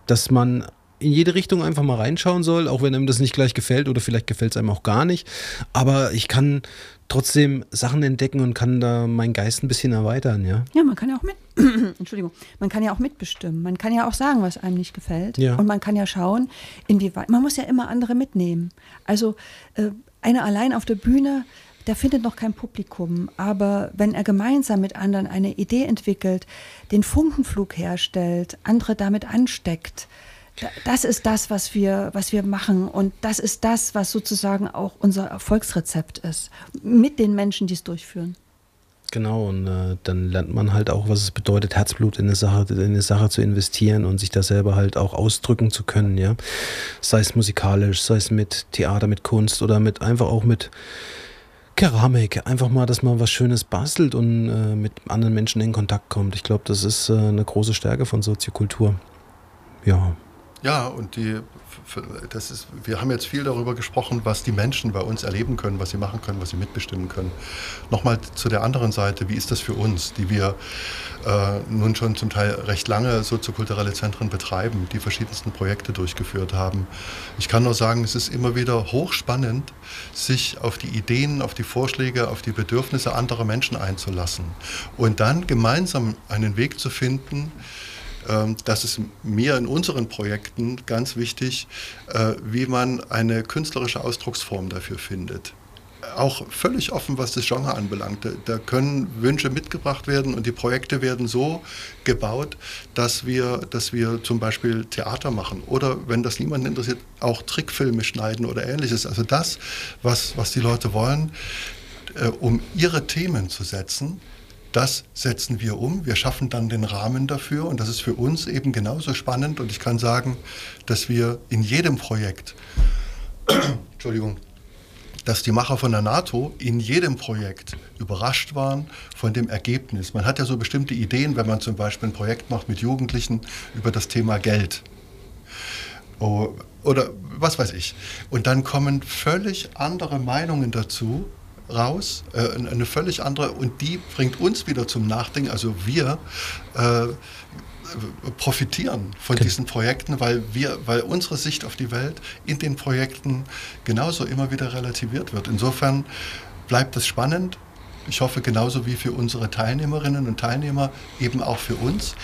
S5: Dass man in jede Richtung einfach mal reinschauen soll, auch wenn einem das nicht gleich gefällt oder vielleicht gefällt es einem auch gar nicht. Aber ich kann trotzdem Sachen entdecken und kann da meinen Geist ein bisschen erweitern, ja.
S6: Ja, man kann ja auch mit, Entschuldigung, man kann ja auch mitbestimmen. Man kann ja auch sagen, was einem nicht gefällt.
S5: Ja.
S6: Und man kann ja schauen, inwieweit. Man muss ja immer andere mitnehmen. Also äh, einer allein auf der Bühne, der findet noch kein Publikum. Aber wenn er gemeinsam mit anderen eine Idee entwickelt, den Funkenflug herstellt, andere damit ansteckt, da- das ist das, was wir, was wir machen. Und das ist das, was sozusagen auch unser Erfolgsrezept ist. Mit den Menschen, die es durchführen.
S5: Genau, und äh, dann lernt man halt auch, was es bedeutet, Herzblut in eine Sache, in eine Sache zu investieren und sich da selber halt auch ausdrücken zu können, ja. Sei es musikalisch, sei es mit Theater, mit Kunst oder mit einfach auch mit Keramik. Einfach mal, dass man was Schönes bastelt und äh, mit anderen Menschen in Kontakt kommt. Ich glaube, das ist äh, eine große Stärke von Soziokultur. Ja.
S7: Ja, und die, das ist, wir haben jetzt viel darüber gesprochen, was die Menschen bei uns erleben können, was sie machen können, was sie mitbestimmen können. Nochmal zu der anderen Seite, wie ist das für uns, die wir äh, nun schon zum Teil recht lange soziokulturelle Zentren betreiben, die verschiedensten Projekte durchgeführt haben. Ich kann nur sagen, es ist immer wieder hochspannend, sich auf die Ideen, auf die Vorschläge, auf die Bedürfnisse anderer Menschen einzulassen und dann gemeinsam einen Weg zu finden, das ist mir in unseren Projekten ganz wichtig, äh, wie man eine künstlerische Ausdrucksform dafür findet. Auch völlig offen, was das Genre anbelangt. Da- Da können Wünsche mitgebracht werden und die Projekte werden so gebaut, dass wir, dass wir zum Beispiel Theater machen oder, wenn das niemanden interessiert, auch Trickfilme schneiden oder ähnliches. Also das, was, was die Leute wollen, äh, um ihre Themen zu setzen, das setzen wir um. Wir schaffen dann den Rahmen dafür und das ist für uns eben genauso spannend. Und ich kann sagen, dass wir in jedem Projekt, Entschuldigung, dass die Macher von der NATO in jedem Projekt überrascht waren von dem Ergebnis. Man hat ja so bestimmte Ideen, wenn man zum Beispiel ein Projekt macht mit Jugendlichen über das Thema Geld. Oh, oder was weiß ich. Und dann kommen völlig andere Meinungen dazu raus, äh, eine völlig andere, und die bringt uns wieder zum Nachdenken. Also wir äh, profitieren von
S5: Genau.
S7: diesen Projekten, weil wir, weil unsere Sicht auf die Welt in den Projekten genauso immer wieder relativiert wird. Insofern bleibt es spannend. Ich hoffe genauso wie für unsere Teilnehmerinnen und Teilnehmer, eben auch für uns.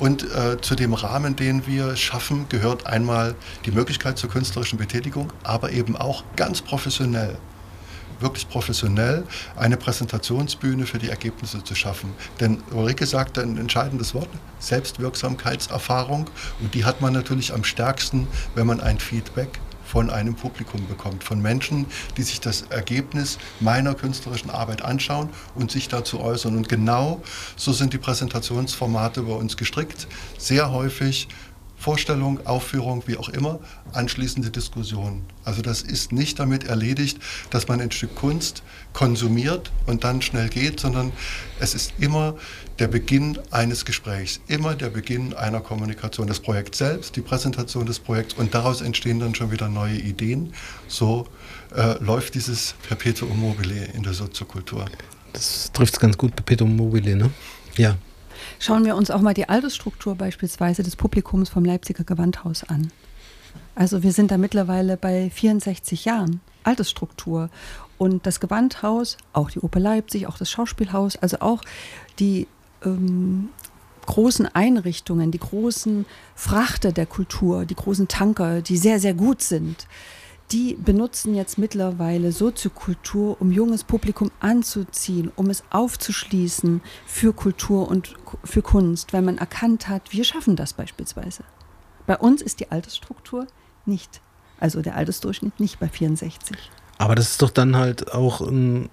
S7: Und äh, zu dem Rahmen, den wir schaffen, gehört einmal die Möglichkeit zur künstlerischen Betätigung, aber eben auch ganz professionell wirklich professionell eine Präsentationsbühne für die Ergebnisse zu schaffen. Denn Ulrike sagte ein entscheidendes Wort, Selbstwirksamkeitserfahrung. Und die hat man natürlich am stärksten, wenn man ein Feedback von einem Publikum bekommt, von Menschen, die sich das Ergebnis meiner künstlerischen Arbeit anschauen und sich dazu äußern. Und genau so sind die Präsentationsformate bei uns gestrickt. Sehr häufig Vorstellung, Aufführung, wie auch immer, anschließende Diskussion. Also das ist nicht damit erledigt, dass man ein Stück Kunst konsumiert und dann schnell geht, sondern es ist immer der Beginn eines Gesprächs, immer der Beginn einer Kommunikation. Das Projekt selbst, die Präsentation des Projekts und daraus entstehen dann schon wieder neue Ideen. So äh, läuft dieses Perpetuum mobile in der Soziokultur.
S5: Das trifft es ganz gut, Perpetuum mobile, ne? Ja.
S6: Schauen wir uns auch mal die Altersstruktur beispielsweise des Publikums vom Leipziger Gewandhaus an. Also wir sind da mittlerweile bei 64 Jahren Altersstruktur. Und das Gewandhaus, auch die Oper Leipzig, auch das Schauspielhaus, also auch die ähm, großen Einrichtungen, die großen Frachter der Kultur, die großen Tanker, die sehr, sehr gut sind, die benutzen jetzt mittlerweile Soziokultur, um junges Publikum anzuziehen, um es aufzuschließen für Kultur und für Kunst, weil man erkannt hat, wir schaffen das beispielsweise. Bei uns ist die Altersstruktur nicht, also der Altersdurchschnitt nicht bei 64.
S5: Aber das ist doch dann halt auch ein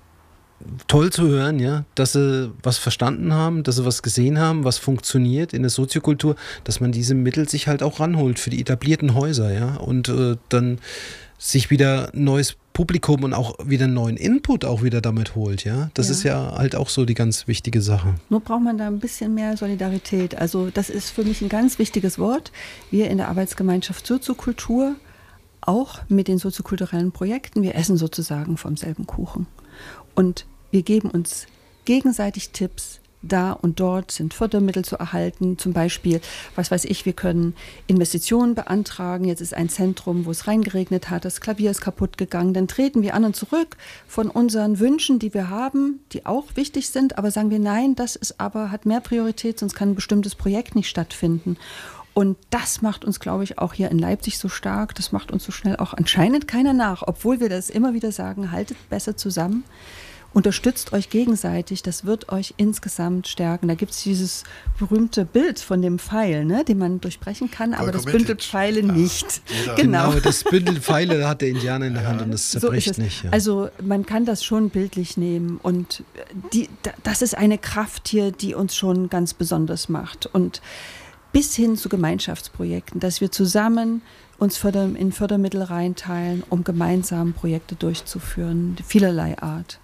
S5: toll zu hören, ja, dass sie was verstanden haben, dass sie was gesehen haben, was funktioniert in der Soziokultur, dass man diese Mittel sich halt auch ranholt für die etablierten Häuser, ja, und äh, dann sich wieder neues Publikum und auch wieder neuen Input auch wieder damit holt, ja. Das ja. ist ja halt auch so die ganz wichtige Sache.
S6: Nur braucht man da ein bisschen mehr Solidarität. Also das ist für mich ein ganz wichtiges Wort. Wir in der Arbeitsgemeinschaft Soziokultur, auch mit den soziokulturellen Projekten, wir essen sozusagen vom selben Kuchen. Und wir geben uns gegenseitig Tipps, da und dort sind Fördermittel zu erhalten. Zum Beispiel, was weiß ich, wir können Investitionen beantragen. Jetzt ist ein Zentrum, wo es reingeregnet hat, das Klavier ist kaputt gegangen. Dann treten wir an und zurück von unseren Wünschen, die wir haben, die auch wichtig sind, aber sagen wir, nein, das ist aber, hat mehr Priorität, sonst kann ein bestimmtes Projekt nicht stattfinden. Und das macht uns, glaube ich, auch hier in Leipzig so stark. Das macht uns so schnell auch anscheinend keiner nach, obwohl wir das immer wieder sagen, haltet besser zusammen unterstützt euch gegenseitig, das wird euch insgesamt stärken. Da gibt es dieses berühmte Bild von dem Pfeil, ne, den man durchbrechen kann, aber das Bündel Pfeile ja. nicht.
S5: Genau. genau. das Bündel Pfeile hat der Indianer in der Hand und das zerbricht so nicht.
S6: Ja. Also man kann das schon bildlich nehmen und die, das ist eine Kraft hier, die uns schon ganz besonders macht. Und bis hin zu Gemeinschaftsprojekten, dass wir zusammen uns in Fördermittel reinteilen, um gemeinsam Projekte durchzuführen, vielerlei Art.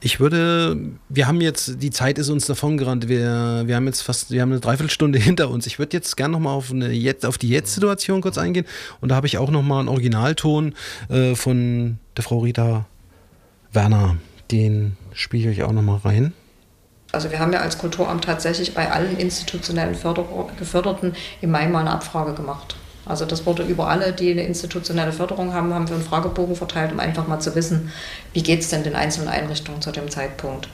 S5: Ich würde, wir haben jetzt, die Zeit ist uns davongerannt. Wir, wir haben jetzt fast, wir haben eine Dreiviertelstunde hinter uns. Ich würde jetzt gerne nochmal auf, auf die Jetzt-Situation kurz eingehen. Und da habe ich auch nochmal einen Originalton äh, von der Frau Rita Werner. Den spiele ich euch auch nochmal rein.
S8: Also wir haben ja als Kulturamt tatsächlich bei allen institutionellen Förder Geförderten im Mai mal eine Abfrage gemacht. Also das wurde über alle, die eine institutionelle Förderung haben, haben wir einen Fragebogen verteilt, um einfach mal zu wissen, wie geht es denn den einzelnen Einrichtungen zu dem Zeitpunkt.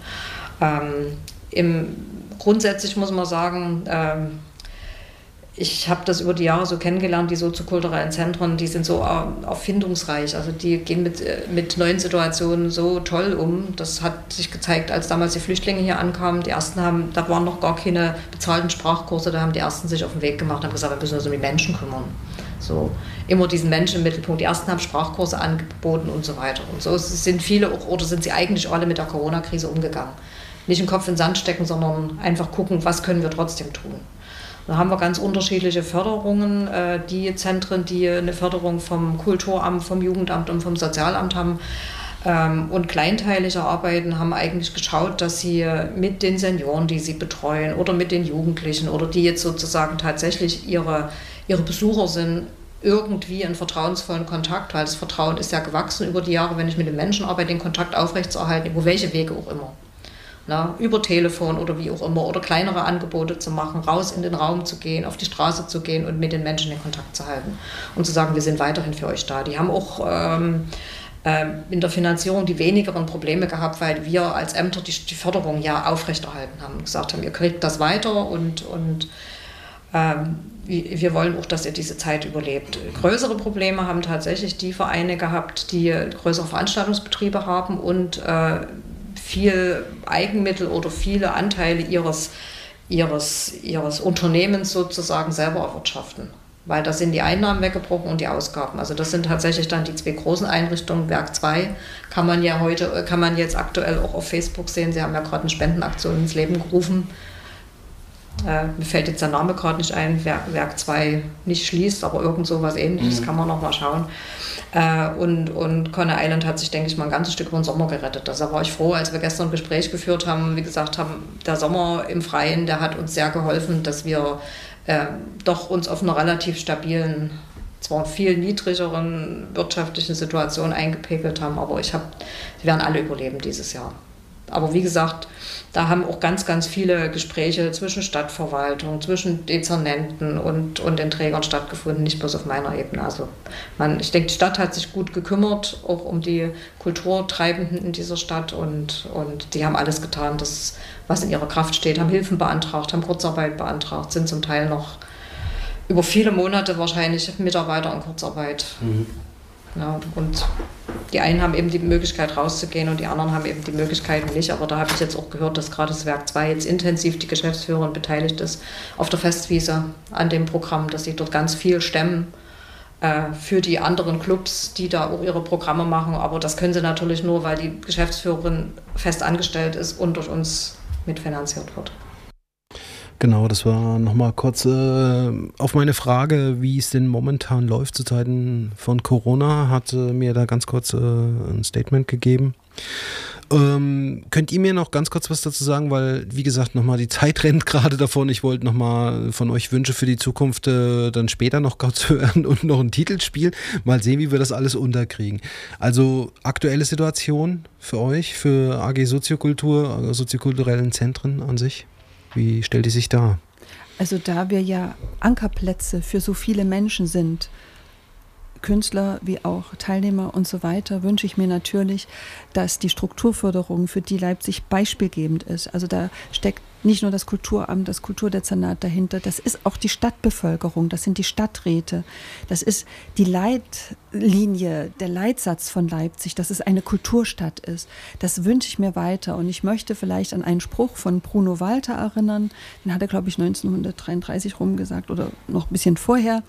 S8: Ähm, im, grundsätzlich muss man sagen, ähm, ich habe das über die Jahre so kennengelernt, die soziokulturellen Zentren, die sind so erfindungsreich. Also die gehen mit, äh, mit neuen Situationen so toll um. Das hat sich gezeigt, als damals die Flüchtlinge hier ankamen. Die ersten haben, da waren noch gar keine bezahlten Sprachkurse, da haben die ersten sich auf den Weg gemacht und haben gesagt, wir müssen uns um die Menschen kümmern. So immer diesen Menschen im Mittelpunkt. Die ersten haben Sprachkurse angeboten und so weiter. Und so sind viele oder sind sie eigentlich alle mit der Corona-Krise umgegangen. Nicht den Kopf in den Sand stecken, sondern einfach gucken, was können wir trotzdem tun. Da haben wir ganz unterschiedliche Förderungen. Äh, die Zentren, die eine Förderung vom Kulturamt, vom Jugendamt und vom Sozialamt haben, ähm, und kleinteiliger arbeiten, haben eigentlich geschaut, dass sie mit den Senioren, die sie betreuen oder mit den Jugendlichen oder die jetzt sozusagen tatsächlich ihre, ihre Besucher sind, irgendwie einen vertrauensvollen Kontakt, weil das Vertrauen ist ja gewachsen über die Jahre, wenn ich mit den Menschen arbeite, den Kontakt aufrechtzuerhalten, über welche Wege auch immer ne, über Telefon oder wie auch immer oder kleinere Angebote zu machen, raus in den Raum zu gehen, auf die Straße zu gehen und mit den Menschen in Kontakt zu halten und zu sagen, wir sind weiterhin für euch da. Die haben auch ähm, äh, in der Finanzierung die wenigeren Probleme gehabt, weil wir als Ämter die, die Förderung ja aufrechterhalten haben und gesagt haben, ihr kriegt das weiter und, und Ähm, wir wollen auch, dass er diese Zeit überlebt. Größere Probleme haben tatsächlich die Vereine gehabt, die größere Veranstaltungsbetriebe haben und äh, viel Eigenmittel oder viele Anteile ihres, ihres, ihres Unternehmens sozusagen selber erwirtschaften. Weil da sind die Einnahmen weggebrochen und die Ausgaben. Also das sind tatsächlich dann die zwei großen Einrichtungen. Werk 2 kann man ja heute, kann man jetzt aktuell auch auf Facebook sehen. Sie haben ja gerade eine Spendenaktion ins Leben gerufen äh, mir fällt jetzt der Name gerade nicht ein, Werk 2 nicht schließt, aber irgend so was ähnliches mhm. kann man noch mal schauen. Äh, und, und Conner Island hat sich, denke ich mal, ein ganzes Stück über den Sommer gerettet. Da war ich froh, als wir gestern ein Gespräch geführt haben, wie gesagt haben, der Sommer im Freien, der hat uns sehr geholfen, dass wir äh, doch uns auf einer relativ stabilen zwar viel niedrigeren wirtschaftlichen Situation eingepegelt haben, aber ich habe, sie werden alle überleben dieses Jahr. Aber wie gesagt, da haben auch ganz, ganz viele Gespräche zwischen Stadtverwaltung, zwischen Dezernenten und, und den Trägern stattgefunden, nicht bloß auf meiner Ebene. Also man, ich denke, die Stadt hat sich gut gekümmert, auch um die Kulturtreibenden in dieser Stadt und, und die haben alles getan, das, was in ihrer Kraft steht, haben Hilfen beantragt, haben Kurzarbeit beantragt, sind zum Teil noch über viele Monate wahrscheinlich Mitarbeiter in Kurzarbeit. Mhm. Ja, und die einen haben eben die Möglichkeit rauszugehen und die anderen haben eben die Möglichkeiten nicht. Aber da habe ich jetzt auch gehört, dass gerade das Werk 2 jetzt intensiv die Geschäftsführerin beteiligt ist auf der Festwiese an dem Programm, dass sie dort ganz viel stemmen äh, für die anderen Clubs, die da auch ihre Programme machen. Aber das können sie natürlich nur, weil die Geschäftsführerin fest angestellt ist und durch uns mitfinanziert wird.
S5: Genau, das war nochmal kurz äh, auf meine Frage, wie es denn momentan läuft zu Zeiten von Corona, hat äh, mir da ganz kurz äh, ein Statement gegeben. Ähm, könnt ihr mir noch ganz kurz was dazu sagen, weil, wie gesagt, nochmal die Zeit rennt gerade davon. Ich wollte nochmal von euch Wünsche für die Zukunft äh, dann später noch kurz hören und noch ein Titelspiel. Mal sehen, wie wir das alles unterkriegen. Also aktuelle Situation für euch, für AG Soziokultur, äh, soziokulturellen Zentren an sich? Wie stellt die sich dar?
S6: Also da wir ja Ankerplätze für so viele Menschen sind, Künstler wie auch Teilnehmer und so weiter, wünsche ich mir natürlich, dass die Strukturförderung für die Leipzig beispielgebend ist. Also da steckt nicht nur das Kulturamt, das Kulturdezernat dahinter, das ist auch die Stadtbevölkerung, das sind die Stadträte, das ist die Leitlinie, der Leitsatz von Leipzig, dass es eine Kulturstadt ist. Das wünsche ich mir weiter und ich möchte vielleicht an einen Spruch von Bruno Walter erinnern, den hat er, glaube ich, 1933 rumgesagt oder noch ein bisschen vorher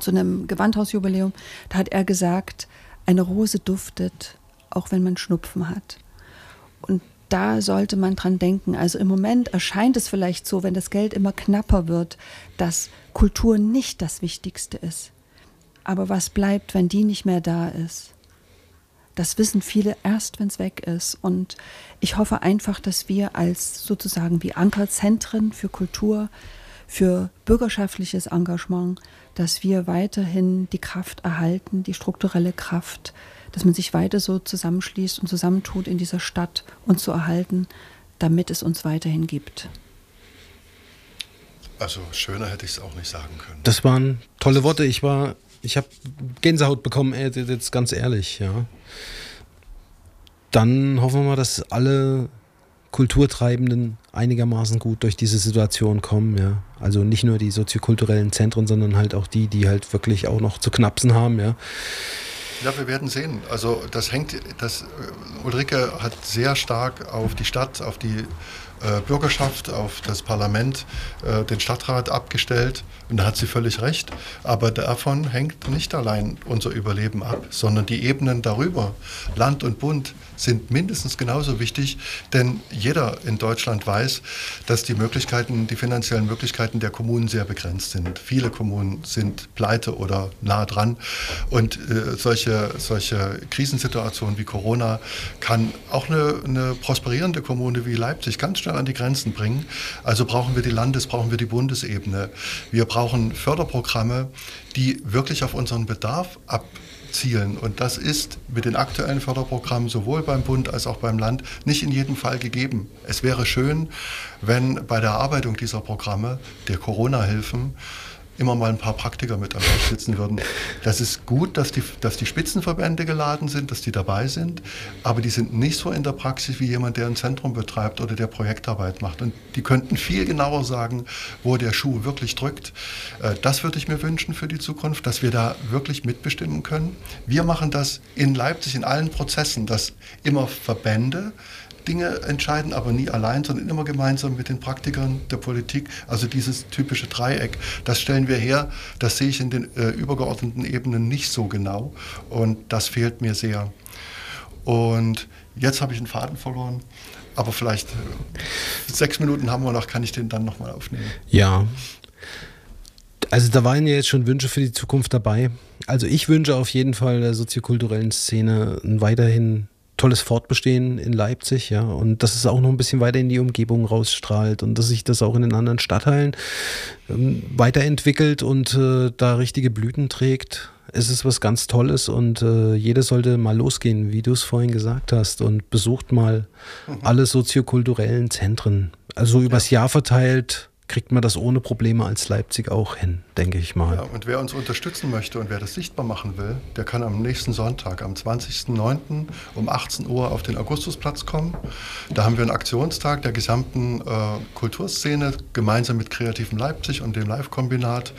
S6: zu einem Gewandhausjubiläum. Da hat er gesagt, eine Rose duftet, auch wenn man Schnupfen hat. Und da sollte man dran denken. Also im Moment erscheint es vielleicht so, wenn das Geld immer knapper wird, dass Kultur nicht das Wichtigste ist. Aber was bleibt, wenn die nicht mehr da ist? Das wissen viele erst, wenn es weg ist. Und ich hoffe einfach, dass wir als sozusagen wie Ankerzentren für Kultur, für bürgerschaftliches Engagement, dass wir weiterhin die Kraft erhalten, die strukturelle Kraft, dass man sich weiter so zusammenschließt und zusammentut in dieser Stadt und zu erhalten, damit es uns weiterhin gibt.
S7: Also schöner hätte ich es auch nicht sagen können.
S5: Das waren tolle Worte. Ich war, ich habe Gänsehaut bekommen, jetzt ganz ehrlich, ja. Dann hoffen wir mal, dass alle Kulturtreibenden einigermaßen gut durch diese Situation kommen, ja. Also nicht nur die soziokulturellen Zentren, sondern halt auch die, die halt wirklich auch noch zu knapsen haben, ja.
S7: Ja, wir werden sehen. Also das hängt, das äh, Ulrike hat sehr stark auf die Stadt, auf die Bürgerschaft, auf das Parlament, äh, den Stadtrat abgestellt. Und da hat sie völlig recht. Aber davon hängt nicht allein unser Überleben ab, sondern die Ebenen darüber, Land und Bund, sind mindestens genauso wichtig, denn jeder in Deutschland weiß, dass die Möglichkeiten, die finanziellen Möglichkeiten der Kommunen sehr begrenzt sind. Viele Kommunen sind pleite oder nah dran und äh, solche, solche Krisensituationen wie Corona kann auch eine, eine prosperierende Kommune wie Leipzig ganz schnell an die Grenzen bringen. Also brauchen wir die Landes-, brauchen wir die Bundesebene. Wir brauchen Förderprogramme, die wirklich auf unseren Bedarf ab zielen. Und das ist mit den aktuellen Förderprogrammen sowohl beim Bund als auch beim Land nicht in jedem Fall gegeben. Es wäre schön, wenn bei der Erarbeitung dieser Programme, der Corona-Hilfen, immer mal ein paar Praktiker mit am Tisch sitzen würden. Das ist gut, dass die, dass die Spitzenverbände geladen sind, dass die dabei sind, aber die sind nicht so in der Praxis wie jemand, der ein Zentrum betreibt oder der Projektarbeit macht. Und die könnten viel genauer sagen, wo der Schuh wirklich drückt. Äh, das würde ich mir wünschen für die Zukunft, dass wir da wirklich mitbestimmen können. Wir machen das in Leipzig in allen Prozessen, dass immer Verbände Dinge entscheiden, aber nie allein, sondern immer gemeinsam mit den Praktikern der Politik. Also dieses typische Dreieck, das stellen wir her. Das sehe ich in den äh, übergeordneten Ebenen nicht so genau. Und das fehlt mir sehr. Und jetzt habe ich einen Faden verloren. Aber vielleicht äh, sechs Minuten haben wir noch, kann ich den dann nochmal aufnehmen.
S5: Ja. Also da waren ja jetzt schon Wünsche für die Zukunft dabei. Also ich wünsche auf jeden Fall der soziokulturellen Szene weiterhin tolles Fortbestehen in Leipzig, ja, und dass es auch noch ein bisschen weiter in die Umgebung rausstrahlt und dass sich das auch in den anderen Stadtteilen ähm, weiterentwickelt und äh, da richtige Blüten trägt. Es ist was ganz Tolles und äh, jeder sollte mal losgehen, wie du es vorhin gesagt hast, und besucht mal mhm. alle soziokulturellen Zentren. Also übers ja. Jahr verteilt kriegt man das ohne Probleme als Leipzig auch hin, denke ich mal. Ja,
S7: und wer uns unterstützen möchte und wer das sichtbar machen will, der kann am nächsten Sonntag, am 20.09. um 18 Uhr auf den Augustusplatz kommen. Da haben wir einen Aktionstag der gesamten äh, Kulturszene gemeinsam mit Kreativen Leipzig und dem Live-Kombinat.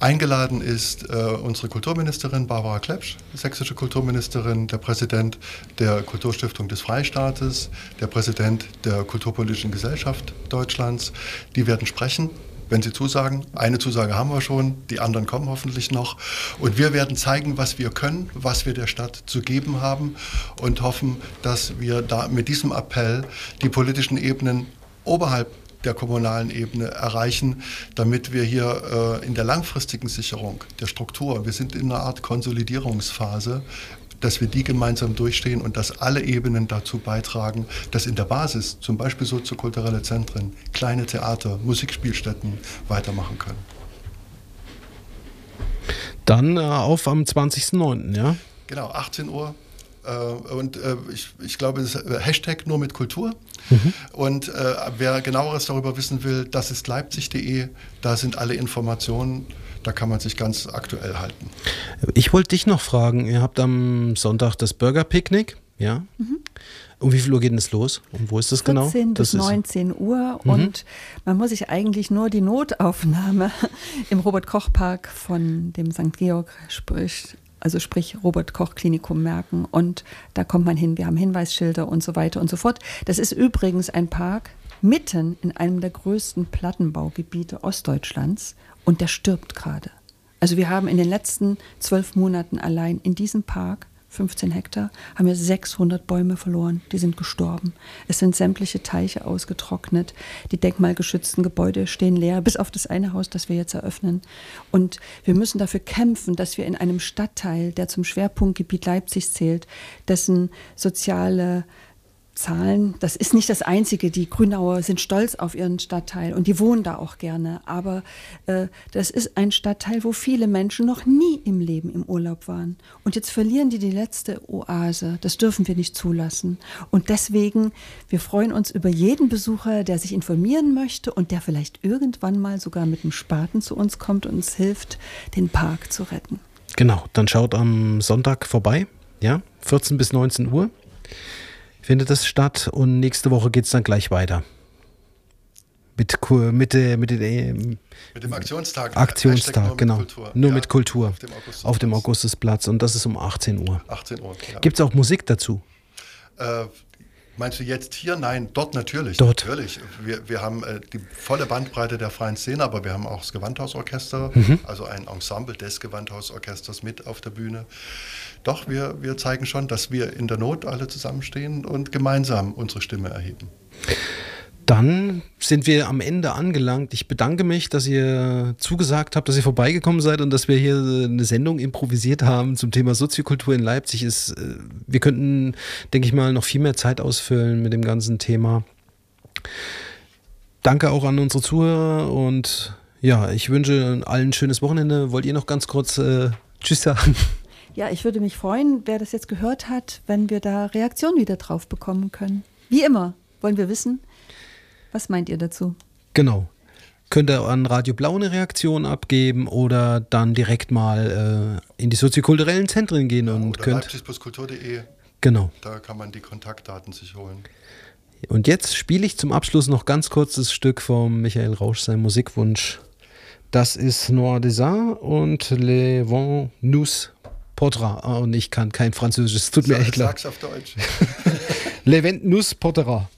S7: Eingeladen ist äh, unsere Kulturministerin Barbara Klepsch, sächsische Kulturministerin, der Präsident der Kulturstiftung des Freistaates, der Präsident der Kulturpolitischen Gesellschaft Deutschlands. Die werden sprechen wenn Sie zusagen. Eine Zusage haben wir schon, die anderen kommen hoffentlich noch. Und wir werden zeigen, was wir können, was wir der Stadt zu geben haben und hoffen, dass wir da mit diesem Appell die politischen Ebenen oberhalb der kommunalen Ebene erreichen, damit wir hier äh, in der langfristigen Sicherung der Struktur, wir sind in einer Art Konsolidierungsphase, dass wir die gemeinsam durchstehen und dass alle Ebenen dazu beitragen, dass in der Basis zum Beispiel soziokulturelle Zentren, kleine Theater, Musikspielstätten weitermachen können.
S5: Dann äh, auf am 20.09., ja?
S7: Genau, 18 Uhr und äh, ich, ich glaube, es ist äh, Hashtag nur mit Kultur. Mhm. Und äh, wer genaueres darüber wissen will, das ist leipzig.de. Da sind alle Informationen. Da kann man sich ganz aktuell halten.
S5: Ich wollte dich noch fragen, ihr habt am Sonntag das Burger-Picknick, ja? Mhm. Um wie viel Uhr geht es los? Und wo ist das
S6: 14
S5: genau?
S6: 14 bis 19 Uhr. Mhm. Und man muss sich eigentlich nur die Notaufnahme im Robert-Koch-Park von dem St. Georg sprich, also sprich Robert Koch Klinikum merken und da kommt man hin. Wir haben Hinweisschilder und so weiter und so fort. Das ist übrigens ein Park mitten in einem der größten Plattenbaugebiete Ostdeutschlands und der stirbt gerade. Also wir haben in den letzten zwölf Monaten allein in diesem Park 15 Hektar, haben wir 600 Bäume verloren. Die sind gestorben. Es sind sämtliche Teiche ausgetrocknet. Die denkmalgeschützten Gebäude stehen leer, bis auf das eine Haus, das wir jetzt eröffnen. Und wir müssen dafür kämpfen, dass wir in einem Stadtteil, der zum Schwerpunktgebiet Leipzig zählt, dessen soziale Zahlen, das ist nicht das Einzige. Die Grünauer sind stolz auf ihren Stadtteil und die wohnen da auch gerne. Aber äh, das ist ein Stadtteil, wo viele Menschen noch nie im Leben im Urlaub waren. Und jetzt verlieren die die letzte Oase. Das dürfen wir nicht zulassen. Und deswegen, wir freuen uns über jeden Besucher, der sich informieren möchte und der vielleicht irgendwann mal sogar mit dem Spaten zu uns kommt und uns hilft, den Park zu retten.
S5: Genau, dann schaut am Sonntag vorbei, ja, 14 bis 19 Uhr findet das statt und nächste Woche geht es dann gleich weiter. Mit, mit, mit, mit,
S7: mit dem Aktionstag.
S5: Aktionstag, nur genau. Kultur. Nur ja, mit Kultur. Auf dem, auf dem, Augustusplatz. Und das ist um 18 Uhr.
S7: 18 Uhr.
S5: Ja. Gibt es auch Musik dazu?
S7: Äh, meinst du jetzt hier? Nein, dort natürlich.
S5: Dort.
S7: Natürlich. Wir, wir haben äh, die volle Bandbreite der freien Szene, aber wir haben auch das Gewandhausorchester, mhm. also ein Ensemble des Gewandhausorchesters mit auf der Bühne doch, wir, wir zeigen schon, dass wir in der Not alle zusammenstehen und gemeinsam unsere Stimme erheben.
S5: Dann sind wir am Ende angelangt. Ich bedanke mich, dass ihr zugesagt habt, dass ihr vorbeigekommen seid und dass wir hier eine Sendung improvisiert haben zum Thema Soziokultur in Leipzig. Ist, äh, wir könnten, denke ich mal, noch viel mehr Zeit ausfüllen mit dem ganzen Thema. Danke auch an unsere Zuhörer und ja, ich wünsche allen ein schönes Wochenende. Wollt ihr noch ganz kurz äh, Tschüss sagen?
S6: Ja, ich würde mich freuen, wer das jetzt gehört hat, wenn wir da Reaktionen wieder drauf bekommen können. Wie immer wollen wir wissen, was meint ihr dazu?
S5: Genau. könnt ihr an Radio Blau eine Reaktion abgeben oder dann direkt mal äh, in die soziokulturellen Zentren gehen
S7: Ja,
S5: und
S7: oder
S5: könnt.
S7: leipzig-kultur.de,
S5: Genau.
S7: da kann man die Kontaktdaten sich holen.
S5: Und jetzt spiele ich zum Abschluss noch ganz kurz das Stück vom Michael Rausch, sein Musikwunsch. Das ist Noir des Arts und Le Vent nous portera. Ah, Und ich kann kein Französisch, es tut mir
S7: Sag-
S5: echt leid.
S7: Sag's auf Deutsch.
S5: Le Vent nous portera.